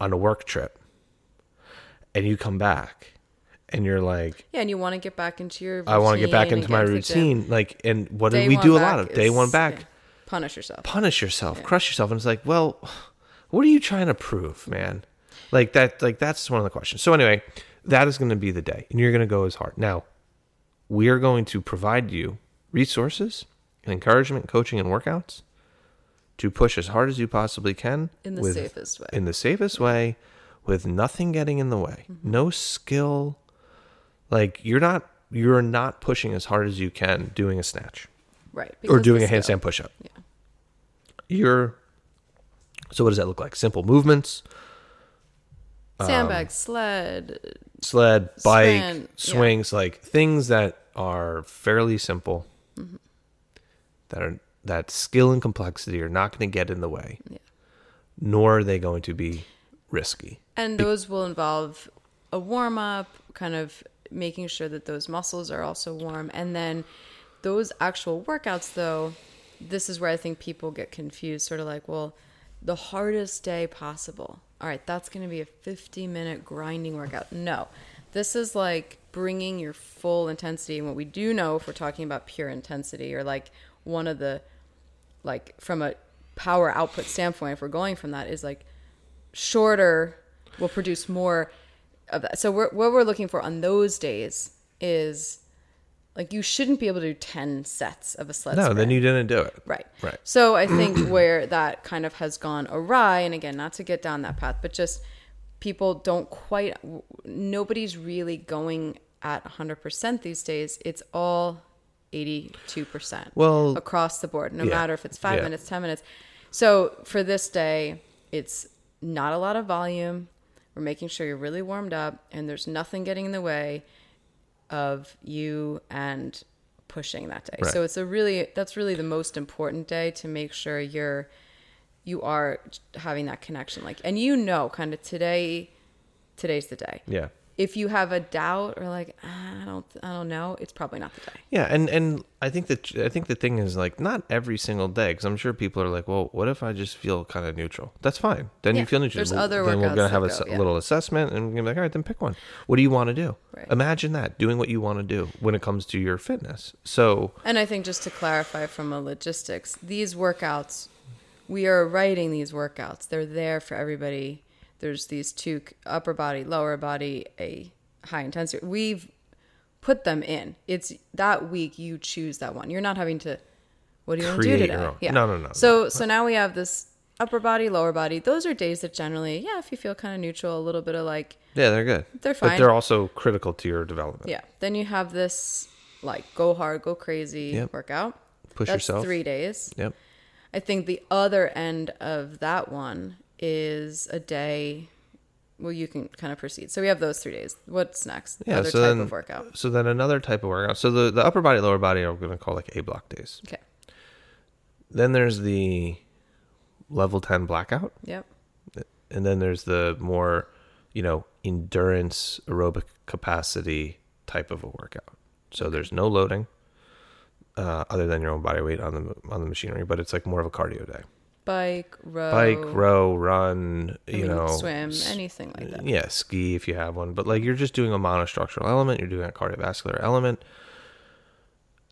on a work trip and you come back and you're like Yeah, and you want to get back into your. I want to get back into my and get to the gym. routine. Like, and what do we do a lot of? Day is- one back, yeah, Punish yourself. punish yourself, crush yourself, and it's like, well, what are you trying to prove, man? Like that, like that's one of the questions. So anyway, that is going to be the day, and you're going to go as hard. Now, we are going to provide you resources, and encouragement, coaching, and workouts to push as hard as you possibly can In the with- safest way. In the safest way, with nothing getting in the way, Mm-hmm. no skill. Like you're not you're not pushing as hard as you can doing a snatch Right. or doing a handstand skill- push up. Yeah. You're so what does that look like? Simple movements, Um, Sandbag, sled. sled, bike, Sprint, yeah. swings, like things that are fairly simple. Mm-hmm. That are that skill and complexity are not going to get in the way. Yeah. Nor are they going to be risky. And those will involve a warm up, kind of making sure that those muscles are also warm. And then those actual workouts, though, this is where I think people get confused sort of like, well, the hardest day possible. All right, that's going to be a 50 minute grinding workout. No, this is like bringing your full intensity. And what we do know if we're talking about pure intensity or like one of the like from a power output standpoint, if we're going from that, is like shorter will produce more of that. So we're, what we're looking for on those days is like you shouldn't be able to do 10 sets of a sled No, then you didn't do it. Right. Right. So I think where that kind of has gone awry, and again, not to get down that path, but just people don't quite, nobody's really going at 100% these days. It's all 82% Well, across the board, no yeah, matter if it's five yeah. minutes, 10 minutes. So for this day, it's not a lot of volume. We're making sure you're really warmed up and there's nothing getting in the way of you and pushing that day. Right. So it's a really that's really the most important day to make sure you're you are having that connection like and you know kind of today today's the day. Yeah. If you have a doubt or like "Ah, I don't I don't know, it's probably not the day. Yeah, and and I think that I think the thing is like not every single day because I'm sure people are like, well, what if I just feel kind of neutral? That's fine. Then Yeah, you feel neutral. there's Well, other then we're gonna have a go, yeah. little assessment, and we're gonna be like, all right, then pick one. What do you want to do? Right. Imagine that doing what you want to do when it comes to your fitness. So And I think just to clarify from a logistics, these workouts, we are writing these workouts. They're there for everybody. There's these two upper body, lower body, a high intensity. We've put them in. It's that week you choose that one. You're not having to. What do you want to do today? own. No, no, no, So so now we have this upper body, lower body. Those are days that generally, yeah, if you feel kind of neutral, a little bit of like yeah, they're good. They're fine. but they're also critical to your development. yeah. Then you have this like go hard, go crazy Yep. workout. Push That's yourself. Three days. Yep. I think the other end of that one is a day. Well, you can kind of proceed. So we have those three days. What's next? Yeah. other so type then, of workout. so then another type of workout. So the the upper body, lower body, are we going to call like A block days. Okay. Then there's the level ten blackout. Yep. and then there's the more you know endurance aerobic capacity type of a workout so there's no loading uh, other than your own body weight on the on the machinery but it's like more of a cardio day Bike, row, bike row. run I you mean, know swim, anything like that. yeah ski if you have one. But like you're just doing a monostructural element you're doing a cardiovascular element.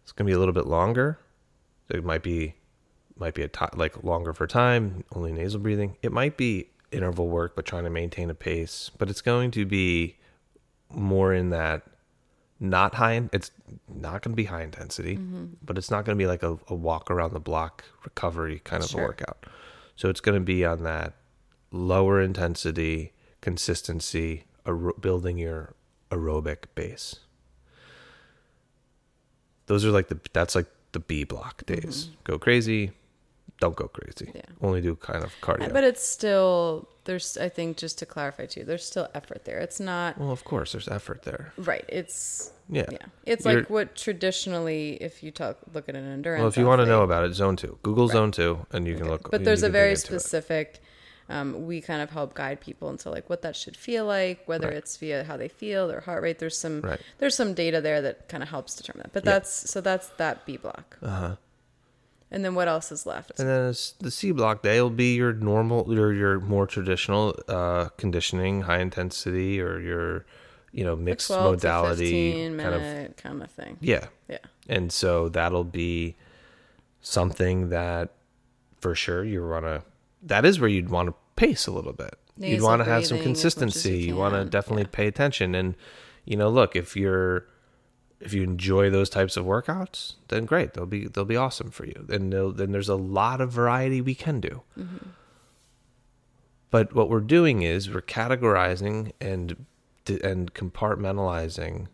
It's going to be a little bit longer. It might be might be a ti like longer for time only nasal breathing. It might be interval work but trying to maintain a pace. But it's going to be more in that not high it's not going to be high intensity mm-hmm. but it's not going to be like a, a walk around the block recovery kind of Sure. a workout. So it's going to be on that lower intensity consistency aer- building your aerobic base. Those are like the that's like the b block days. Mm-hmm. Go crazy don't go crazy. Yeah. only do kind of cardio But it's still there's. I think just to clarify too, there's still effort there. It's not well of course there's effort there right. It's yeah yeah. It's You're- like what traditionally, if you talk, look at an endurance. well if you want to know about it zone 2 google zone 2 and you can look but there's a very specific um, we kind of help guide people into like what that should feel like whether Right. it's via how they feel their heart rate there's some Right. there's some data there that kind of helps determine that but Yeah. that's so that's that b block uh-huh and then what else is left And then the C block day will be your normal, your your more traditional uh, conditioning, high intensity, or your you know mixed 12 modality 15 kind of kind of thing yeah. yeah And so that'll be something that for sure you want to. That is where you'd want to pace a little bit. you'd want to have some breathing as much as you consistency. You, want to definitely yeah. pay attention. And you know, look if you're if you enjoy those types of workouts, then great. They'll be they'll be awesome for you. And then there's a lot of variety we can do. Mm-hmm. But what we're doing is we're categorizing and and compartmentalizing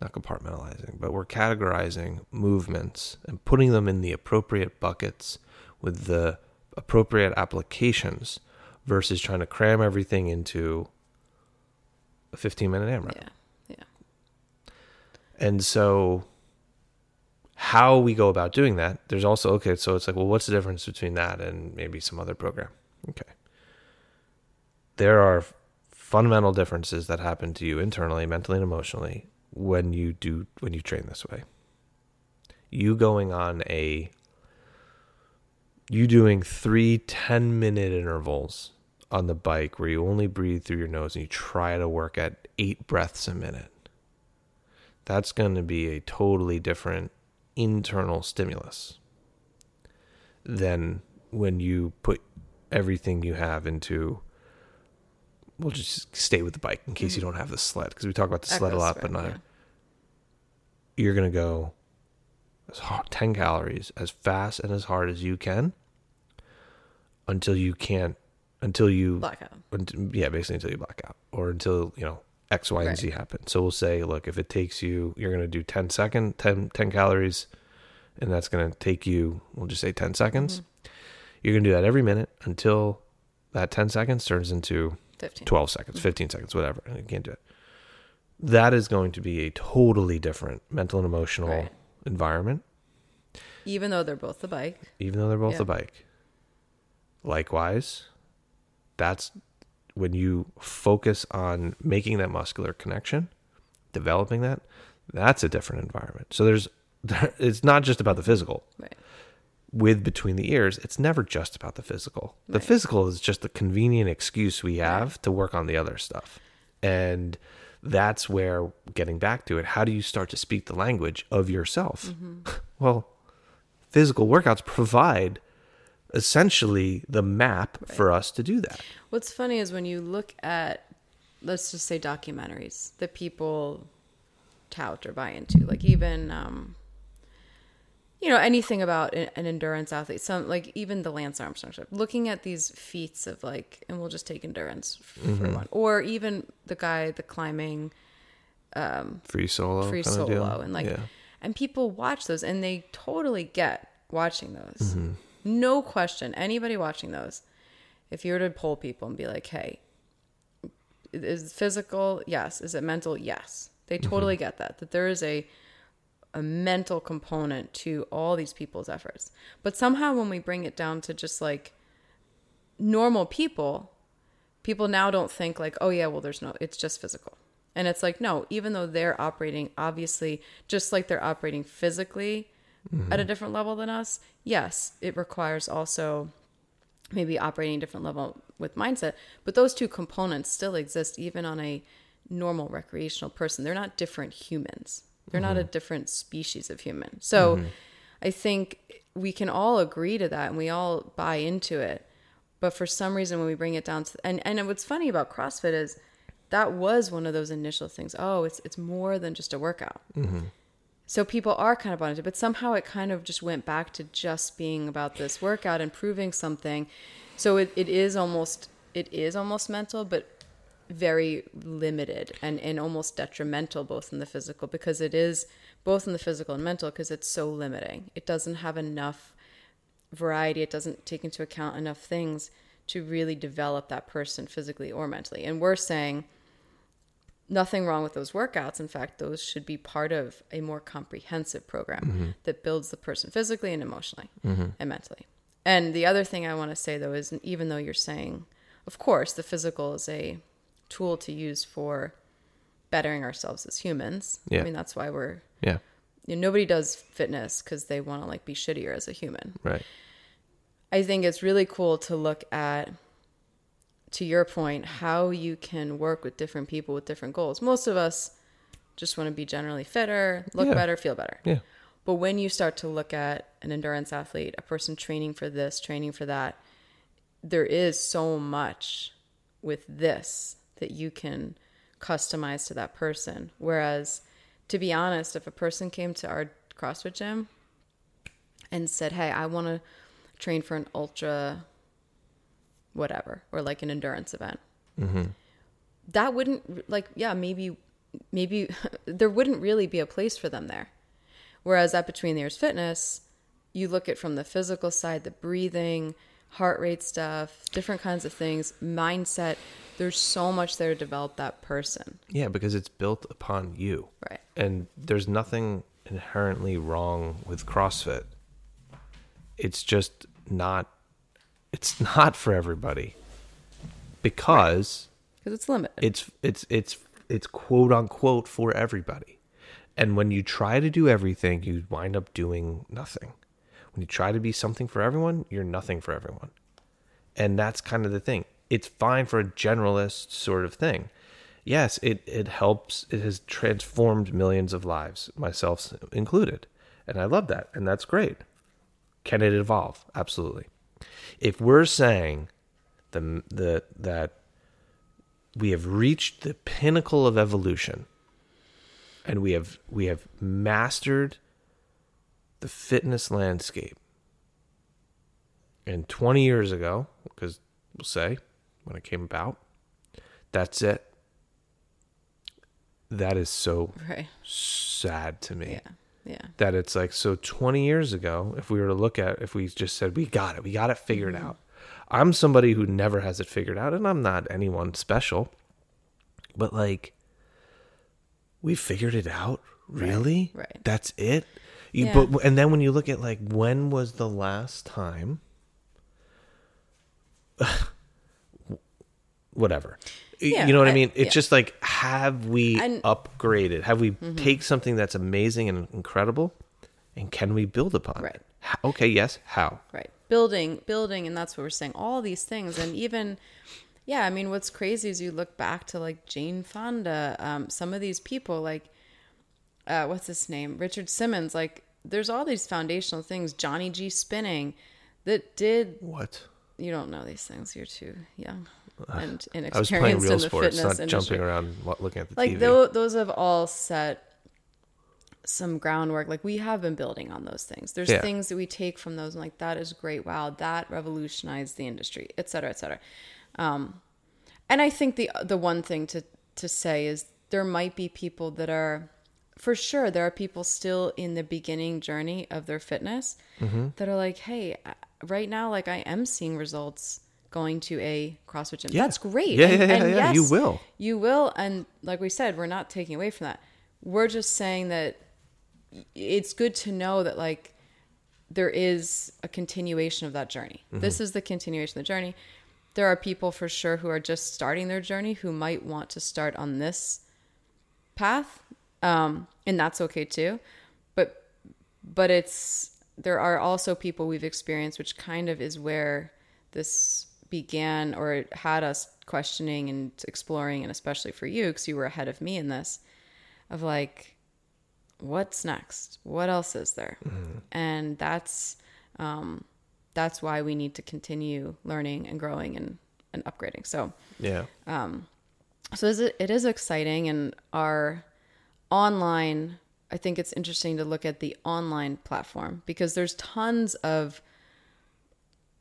not compartmentalizing, but we're categorizing movements and putting them in the appropriate buckets with the appropriate applications versus trying to cram everything into a 15 minute AMRAP. yeah And so, how we go about doing that, there's also, okay, so it's like, well, what's the difference between that and maybe some other program? Okay. There are fundamental differences that happen to you internally, mentally, and emotionally when you do, when you train this way. You going on a, you doing three 10 minute intervals on the bike where you only breathe through your nose and you try to work at eight breaths a minute that's going to be a totally different internal stimulus than when you put everything you have into we'll just stay with the bike in case you mm-hmm. don't have the sled because we talk about the sled a lot right, but not yeah. you're going to go as hard, 10 calories as fast and as hard as you can until you can't until you Blackout. yeah basically until you black out or until you know x y and z happen so we'll say look if it takes you you're going to do 10 second 10, 10 calories and that's going to take you we'll just say 10 seconds mm-hmm. you're going to do that every minute until that 10 seconds turns into 15. 12 seconds mm-hmm. 15 seconds whatever and you can't do it that is going to be a totally different mental and emotional Right. environment Even though they're both the bike. even though they're both Yeah. a bike. Likewise, that's when you focus on making that muscular connection, developing that, that's a different environment. So there's it's not just about the physical. Right. With between the ears, it's never just about the physical. The Right. physical is just a convenient excuse we have to work on the other stuff. And that's where getting back to it, how do you start to speak the language of yourself? Mm-hmm. Well, physical workouts provide essentially the map for us to do that. What's funny is when you look at, let's just say documentaries that people tout or buy into, like even, um, you know, anything about an an endurance athlete, some like even the Lance Armstrong stuff, looking at these feats of like, and we'll just take endurance for Mm-hmm. one, or even the guy, the climbing, um, Free solo, free solo, and like, yeah. and people watch those and they totally get watching those. Mm-hmm. No question. Anybody watching those, if you were to poll people and be like, hey, is physical? Yes. Is it mental? Yes. They Mm-hmm. totally get that. That there is a a mental component to all these people's efforts. But somehow when we bring it down to just like normal people, people now don't think like, oh yeah, well there's no it's just physical. And it's like, no, even though they're operating obviously just like they're operating physically at a mm-hmm. different level than us, yes, it requires also maybe operating a different level with mindset. But those two components still exist even on a normal recreational person. They're not different humans. They're not a mm-hmm. different species of human. So mm-hmm. I think we can all agree to that and we all buy into it. But for some reason, when we bring it down to and and what's funny about CrossFit is that was one of those initial things. Oh, it's it's more than just a workout. So people are kind of on it, but somehow it kind of just went back to just being about this workout and proving something. So it, it is almost it is almost mental, but very limited and, and almost detrimental both in the physical because it is both in the physical and mental because it's so limiting. It doesn't have enough variety, it doesn't take into account enough things to really develop that person physically or mentally. And we're saying nothing wrong with those workouts. In fact, those should be part of a more comprehensive program mm-hmm. that builds the person physically and emotionally mm-hmm. and mentally. And the other thing I want to say though is even though you're saying, of course, the physical is a tool to use for bettering ourselves as humans. Yeah. I mean, that's why we're Yeah. you know, nobody does fitness because they want to like be shittier as a human. Right. I think it's really cool to look at, to your point, how you can work with different people with different goals. Most of us just want to be generally fitter, look Yeah. better, feel better. Yeah. But when you start to look at an endurance athlete, a person training for this, training for that, there is so much with this that you can customize to that person. Whereas, to be honest, if a person came to our CrossFit gym and said, Hey, I want to train for an ultra whatever, or like an endurance event, mm-hmm. that wouldn't, like, yeah, maybe, maybe there wouldn't really be a place for them there. Whereas at Between the Ears Fitness, you look at from the physical side, the breathing, heart rate stuff, different kinds of things, mindset. There's so much there to develop that person. Yeah, because it's built upon you. Right. And there's nothing inherently wrong with CrossFit. It's just not it's not for everybody. Because Because it's limited. it's it's it's it's quote unquote for everybody. And when you try to do everything, you wind up doing nothing. When you try to be something for everyone, you're nothing for everyone. And that's kind of the thing. It's fine for a generalist sort of thing. Yes, it, it helps. It has transformed millions of lives, myself included. And I love that. And that's great. Can it evolve? Absolutely. If we're saying the, the, that we have reached the pinnacle of evolution and we have we have mastered the fitness landscape and 20 years ago because we'll say when it came about that's it that is so Right. sad to me Yeah. Yeah. that it's like so 20 years ago if we were to look at if we just said we got it we got it figured Mm-hmm. out i'm somebody who never has it figured out and i'm not anyone special but like we figured it out really right. that's it you Yeah. but and then when you look at like when was the last time whatever Yeah, you know what i, I- mean it's yeah. just like have we And- upgraded have we Mm-hmm. take something that's amazing and incredible and can we build upon Right. it okay yes how Right. Building, building, and that's what we're saying. All these things, and even, yeah. I mean, what's crazy is you look back to like Jane Fonda, um, some of these people, like, uh, what's his name, Richard Simmons. Like, there's all these foundational things. Johnny G. Spinning, that did. what You don't know these things. You're too young and i was playing inexperienced real in the sports fitness not industry. jumping around looking at the like tv tho- those have all set some groundwork. Like we have been building on those things. There's Yeah. things that we take from those and like that is great. Wow that revolutionized the industry et cetera et cetera. Um, and i think the the one thing to to say is there might be people that are for sure there are people still in the beginning journey of their fitness Mm-hmm. that are like hey right now like i am seeing results going to a crossfit gym. Yeah. that's great. Yeah, And- yeah, yeah, yeah, you will. you will. And like we said we're not taking away from that. We're just saying that it's good to know that like there is a continuation of that journey. This is the continuation of the journey. There are people for sure who are just starting their journey who might want to start on this path um, and that's okay too. But but it's there are also people we've experienced which kind of is where this began or it had us questioning and exploring and especially for you because you were ahead of me in this of like what's next? What else is there? And that's um that's why we need to continue learning and growing and and upgrading. So yeah. Um, so is it, it is exciting and our online i think it's interesting to look at the online platform because there's tons of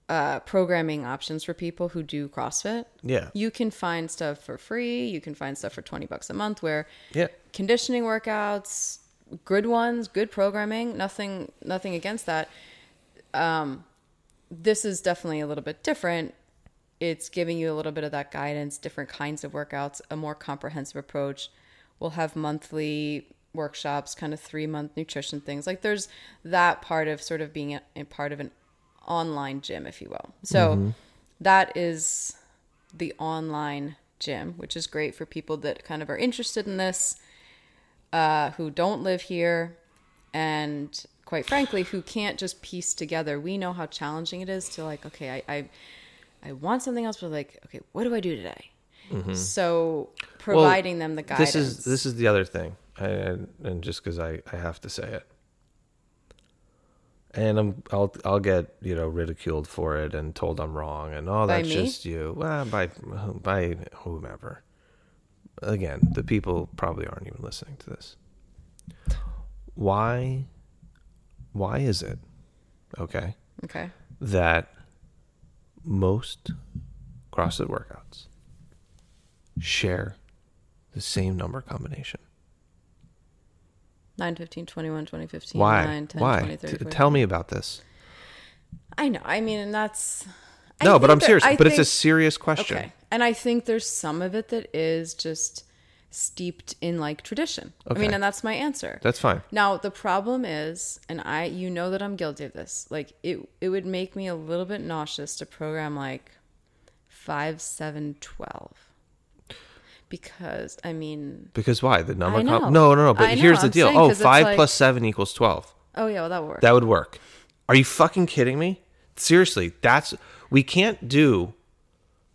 uh, programming options for people who do crossfit. Yeah. You can find stuff for free. You can find stuff for 20 bucks a month where yeah. conditioning workouts good ones good programming nothing nothing against that. Um this is definitely a little bit different. It's giving you a little bit of that guidance different kinds of workouts a more comprehensive approach. We'll have monthly workshops kind of three month nutrition things. Like there's that part of sort of being a, a part of an online gym if you will. So that is the online gym which is great for people that kind of are interested in this uh, who don't live here and quite frankly who can't just piece together. We know how challenging it is to like okay i i, I want something else but like okay what do i do today? So providing them the guidance Mm-hmm. this is this is the other thing and, and just because I, I have to say it and I'm I'll I'll get you know ridiculed for it and told I'm wrong and oh that's just you. Well by by whomever. Again the people probably aren't even listening to this. Why why is it okay okay. that most CrossFit workouts share the same number combination 9 15 21 20 15 why 9 10 why 20 30 T- 40. tell me about this i know i mean and that's I no but i'm serious but it's a serious question Okay. And I think there's some of it that is just steeped in like tradition. Okay. I mean, and that's my answer. that's fine Now, the problem is, and I you know that I'm guilty of this. Like it it would make me a little bit nauseous to program like 5 7 12. Because I mean, because why the number I com- know. no no no but know, here's the I'm deal saying, oh 'cause it's like- plus 7 equals 12 oh yeah, well that would work. that would work are you fucking kidding me seriously that's we can't do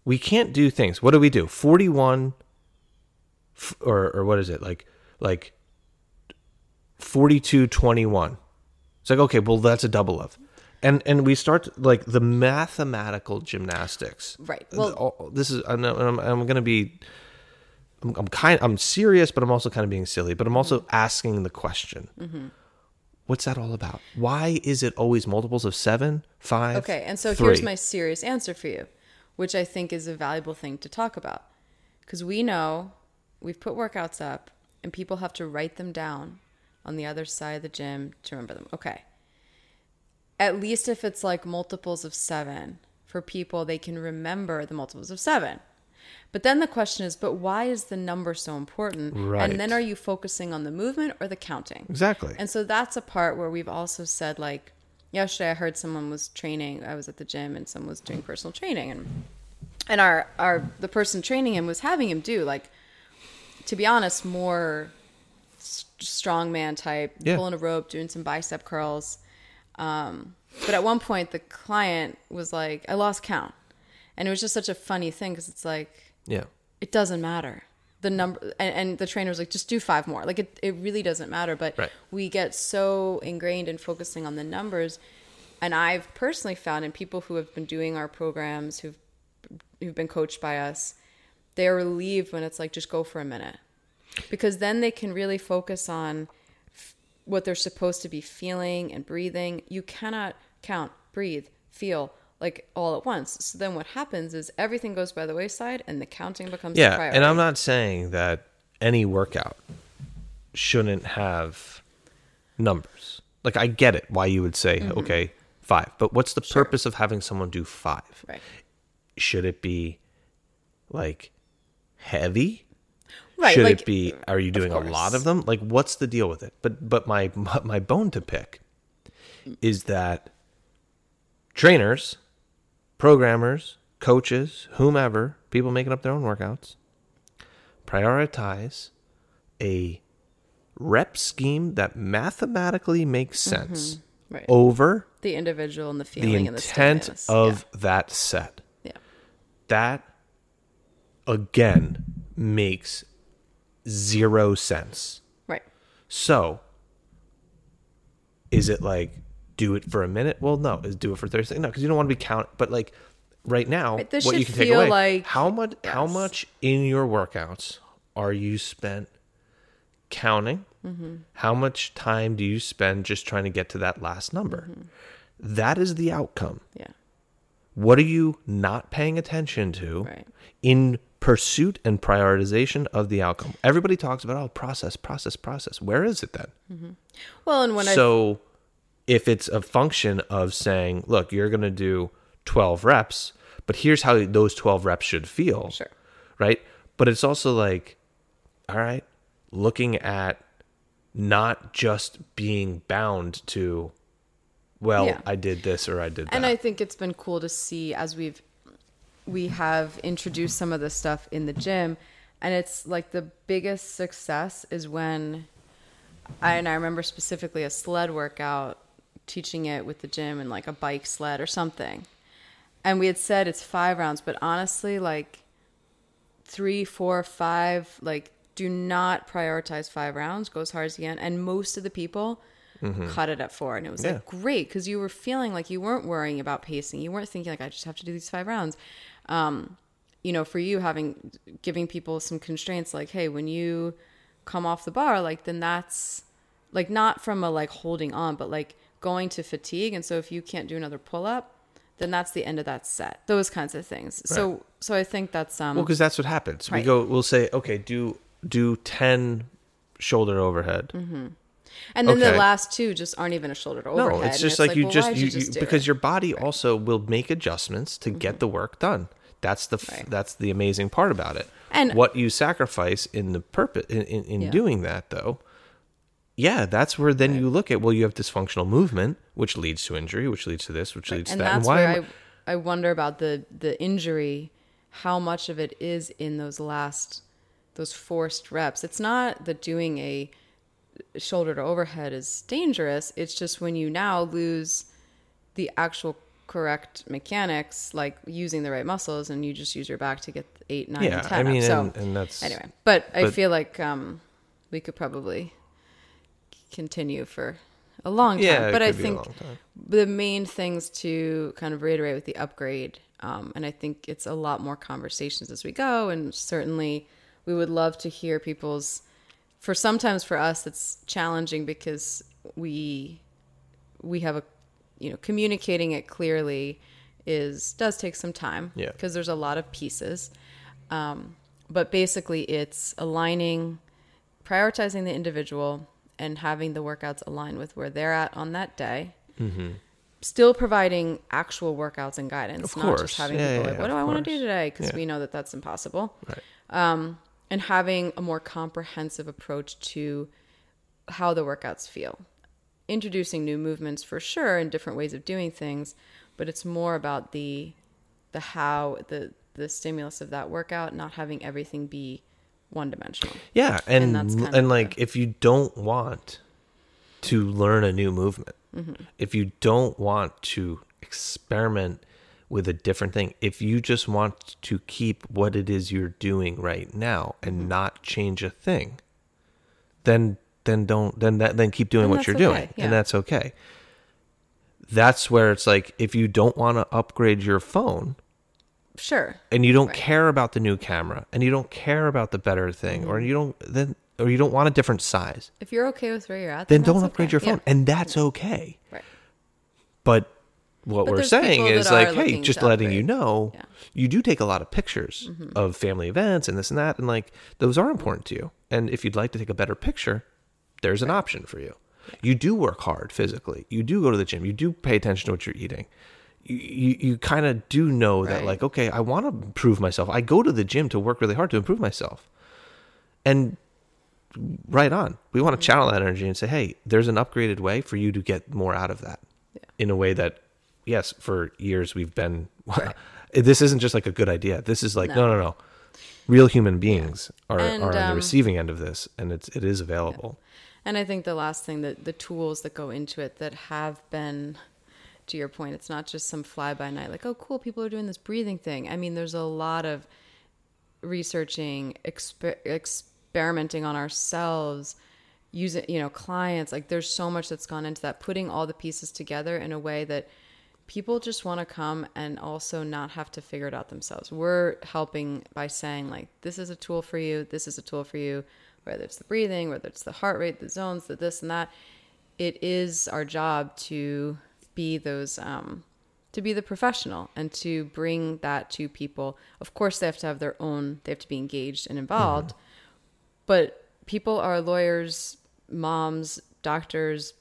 we can't do things what do we do 41 f- or or what is it like like 42 21 It's like okay, well that's a double of, and and we start like the mathematical gymnastics. Right. Well, Well- this is I know I'm, I'm going to be. I'm, I'm kind. I'm serious, but I'm also kind of being silly. But I'm also Mm-hmm. asking the question. What's that all about? Why is it always multiples of seven, five? Okay, and so three? here's my serious answer for you, which I think is a valuable thing to talk about. Because we know we've put workouts up and people have to write them down on the other side of the gym to remember them. Okay. At least if it's like multiples of seven, for people, they can remember the multiples of seven. But then the question is, but why is the number so important? Right. And then are you focusing on the movement or the counting? Exactly. And so that's a part where we've also said like yesterday I heard someone was training I was at the gym and someone was doing personal training and and our our the person training him was having him do like to be honest more s- strongman type Yeah. pulling a rope doing some bicep curls um, but at one point the client was like I lost count and it was just such a funny thing because it's like yeah. it doesn't matter. The number and, and the trainer was like just do five more. Like it, it really doesn't matter but Right. we get so ingrained in focusing on the numbers. And i've personally found in people who have been doing our programs who've who've been coached by us they're relieved when it's like just go for a minute. Because then they can really focus on f- what they're supposed to be feeling and breathing. You cannot count breathe feel like all at once so then what happens is everything goes by the wayside and the counting becomes Yeah, priority. and I'm not saying that any workout shouldn't have numbers. Like I get it why you would say Mm-hmm. okay, 5. But what's the purpose of having someone do 5? right Should it be like heavy? right Should like it be are you doing a lot of them? Like what's the deal with it? But but my my bone to pick is that trainers, programmers, coaches, whomever, people making up their own workouts, prioritize a rep scheme that mathematically makes mm-hmm. sense right over the individual and the the feeling and the intent of that set. yeah. That again makes zero sense. right So, is it like do it for a minute? Well, no. Is do it for thirty seconds? No, because you don't want to be count. But like right now, Right, this what you should can take feel away like- how much how much in your workouts are you spent counting? Mm-hmm. How much time do you spend just trying to get to that last number? Mm-hmm. That is the outcome. yeah What are you not paying attention to Right. in pursuit and prioritization of the outcome? Everybody talks about oh process, process, process. Where is it then? well and when i so if it's a function of saying, look, you're going to do 12 reps, but here's how those 12 reps should feel. Sure. Right? But it's also like, all right, looking at not just being bound to, well, Yeah. I did this or I did that. and i think it's been cool to see as we've we have introduced some of this stuff in the gym and it's like the biggest success is when I, and i remember specifically a sled workout teaching it with the gym and like a bike sled or something. And we had said it's five rounds but honestly like three four five like do not prioritize five rounds. Go as hard as you can. And most of the people cut it at four. And it was like great because you were feeling like you weren't worrying about pacing. You weren't thinking like i just have to do these five rounds. Um, you know for you having giving people some constraints like hey when you come off the bar like then that's like not from a like holding on but like going to fatigue and so if you can't do another pull up then that's the end of that set those kinds of things so so i think that's um Well, because that's what happens. We go, we'll say, okay, do do ten shoulder overhead. and then the last two just aren't even a shoulder to No, it's just like, you well, just you, you just because it? Mm-hmm. your body also will make adjustments to get the work done. That's the f Right. that's the amazing part about it. And- what you sacrifice in the purpose in, in, in Yeah. doing that though, yeah, that's where then you look at well, you have dysfunctional movement, which leads to injury, which leads to this, which leads and to that. that's why where I, I wonder about the the injury how much of it is in those last those forced reps it's not that doing a shoulder to overhead is dangerous it's just when you now lose the actual correct mechanics like using the right muscles and you just use your back to get eight nine Yeah, and ten I mean, up. so and, and that's anyway but, i feel like um we could probably continue for a long time. Yeah, but I could be a think the main things to kind of reiterate with the upgrade, um, and I think it's a lot more conversations as we go, and certainly we would love to hear people's. For sometimes for us, it's challenging because we we have a you know communicating it clearly is does take some time Yeah. because there's a lot of pieces um, but basically it's aligning prioritizing the individual and having the workouts align with where they're at on that day still providing actual workouts and guidance Mm-hmm. Of not course. just having Yeah, people yeah, like what do i want to do today because Yeah. we know that that's impossible Right. um, and having a more comprehensive approach to how the workouts feel. Introducing new movements for sure and different ways of doing things, but it's more about the the how the the stimulus of that workout, not having everything be one dimensional. Yeah, and And and, like if you don't want to learn a new movement, Mm-hmm. if you don't want to experiment with a different thing, if you just want to keep what it is you're doing right now and Mm-hmm. not change a thing, then then don't then that then keep doing And what you're okay, doing, yeah. and that's okay. That's where it's like if you don't want to upgrade your phone, Sure. and you don't Right. care about the new camera and you don't care about the better thing Mm-hmm. or you don't then or you don't want a different size If you're okay with where you're at, then then, don't upgrade okay. your phone Yeah. and that's okay Right. but what But we're saying is like hey just letting you know Yeah. Mm-hmm. you do take a lot of pictures of family events and this and that and like those are important to you and if you'd like to take a better picture there's an option for you you do work hard physically you do go to the gym you do pay attention to what you're eating you you, kind of do know that like okay i want to improve myself. I go to the gym to work really hard to improve myself. And right on. We want Mm-hmm. to channel that energy and say hey there's an upgraded way for you to get more out of that. In a way that yes for years we've been this isn't just like a good idea. This is like no No. no no, real human beings are, And, are on the um, receiving end of this and it's it is available. And I think the last thing that the tools that go into it that have been, to your point, it's not just some fly by night, like, oh, cool, people are doing this breathing thing. I mean, there's a lot of researching, exper- experimenting on ourselves, using, you know, clients. Like, there's so much that's gone into that, putting all the pieces together in a way that people just want to come and also not have to figure it out themselves. We're helping by saying like this is a tool for you, this is a tool for you, whether it's the breathing, whether it's the heart rate, the zones, the this and that. It is our job to be those um to be the professional and to bring that to people. Of course they have to have their own they have to be engaged and involved. But people are lawyers, moms, doctors,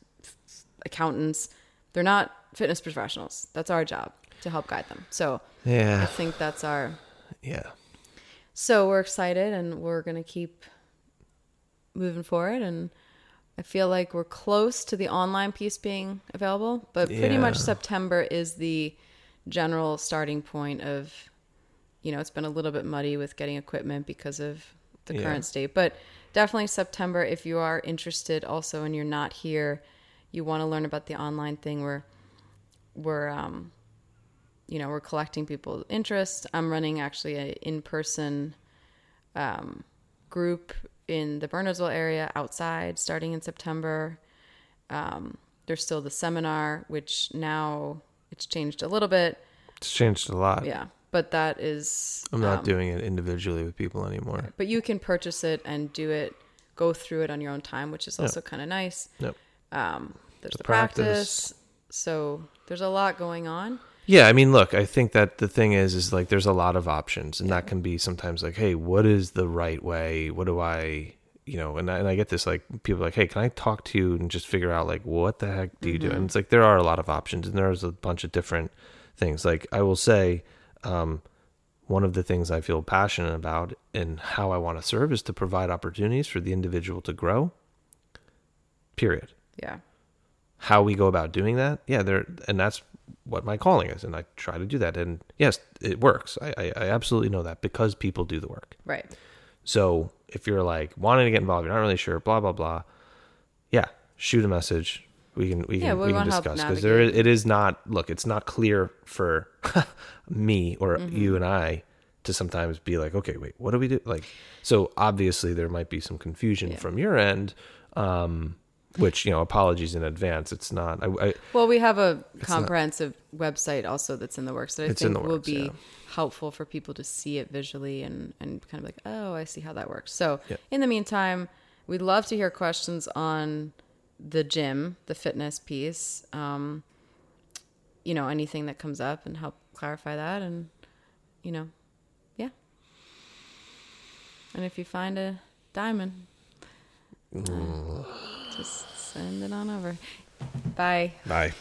accountants. They're not fitness professionals. That's our job to help guide them. So yeah, I think that's our. yeah So we're excited and we're going to keep moving forward. And I feel like we're close to the online piece being available, but pretty much September is the general starting point of, you know, it's been a little bit muddy with getting equipment because of the Yeah. current state, but definitely September. If you are interested also and you're not here, you want to learn about the online thing where we're, um, you know, we're collecting people's interest. I'm running actually a in-person um, group in the Bernardsville area outside starting in September. Um, there's still the seminar, which now it's changed a little bit. it's changed a lot Yeah, but that is i'm not um, doing it individually with people anymore But you can purchase it and do it, go through it on your own time, which is also kind of nice. Yep. Um, there's the, The practice. practice. so there's a lot going on. Yeah, I mean, look, I think that the thing is, is like there's a lot of options, and that can be sometimes like, hey, what is the right way? What do I, you know? And I, and I get this like people are like, hey, can I talk to you and just figure out like what the heck do you do? And it's like there are a lot of options, and there's a bunch of different things. Like I will say, um, one of the things I feel passionate about and how I want to serve is to provide opportunities for the individual to grow. Period Yeah. how we go about doing that yeah there and that's what my calling is and i try to do that and yes it works I, I i absolutely know that because people do the work Right. so if you're like wanting to get involved you're not really sure blah blah blah yeah shoot a message we can we can, we we can discuss because there is, it is not look it's not clear for me or Mm-hmm. you and i to sometimes be like okay wait what do we do like so obviously there might be some confusion Yeah. from your end um which you know, apologies in advance. It's not. I, I Well, we have a comprehensive website also that's in the works that I think the will be yeah. helpful for people to see it visually and, and kind of like, oh, I see how that works. So, Yeah. in the meantime, we'd love to hear questions on the gym, the fitness piece, um, you know, anything that comes up and help clarify that. And, you know, yeah. And if you find a diamond, uh, just send it on over. Bye. bye.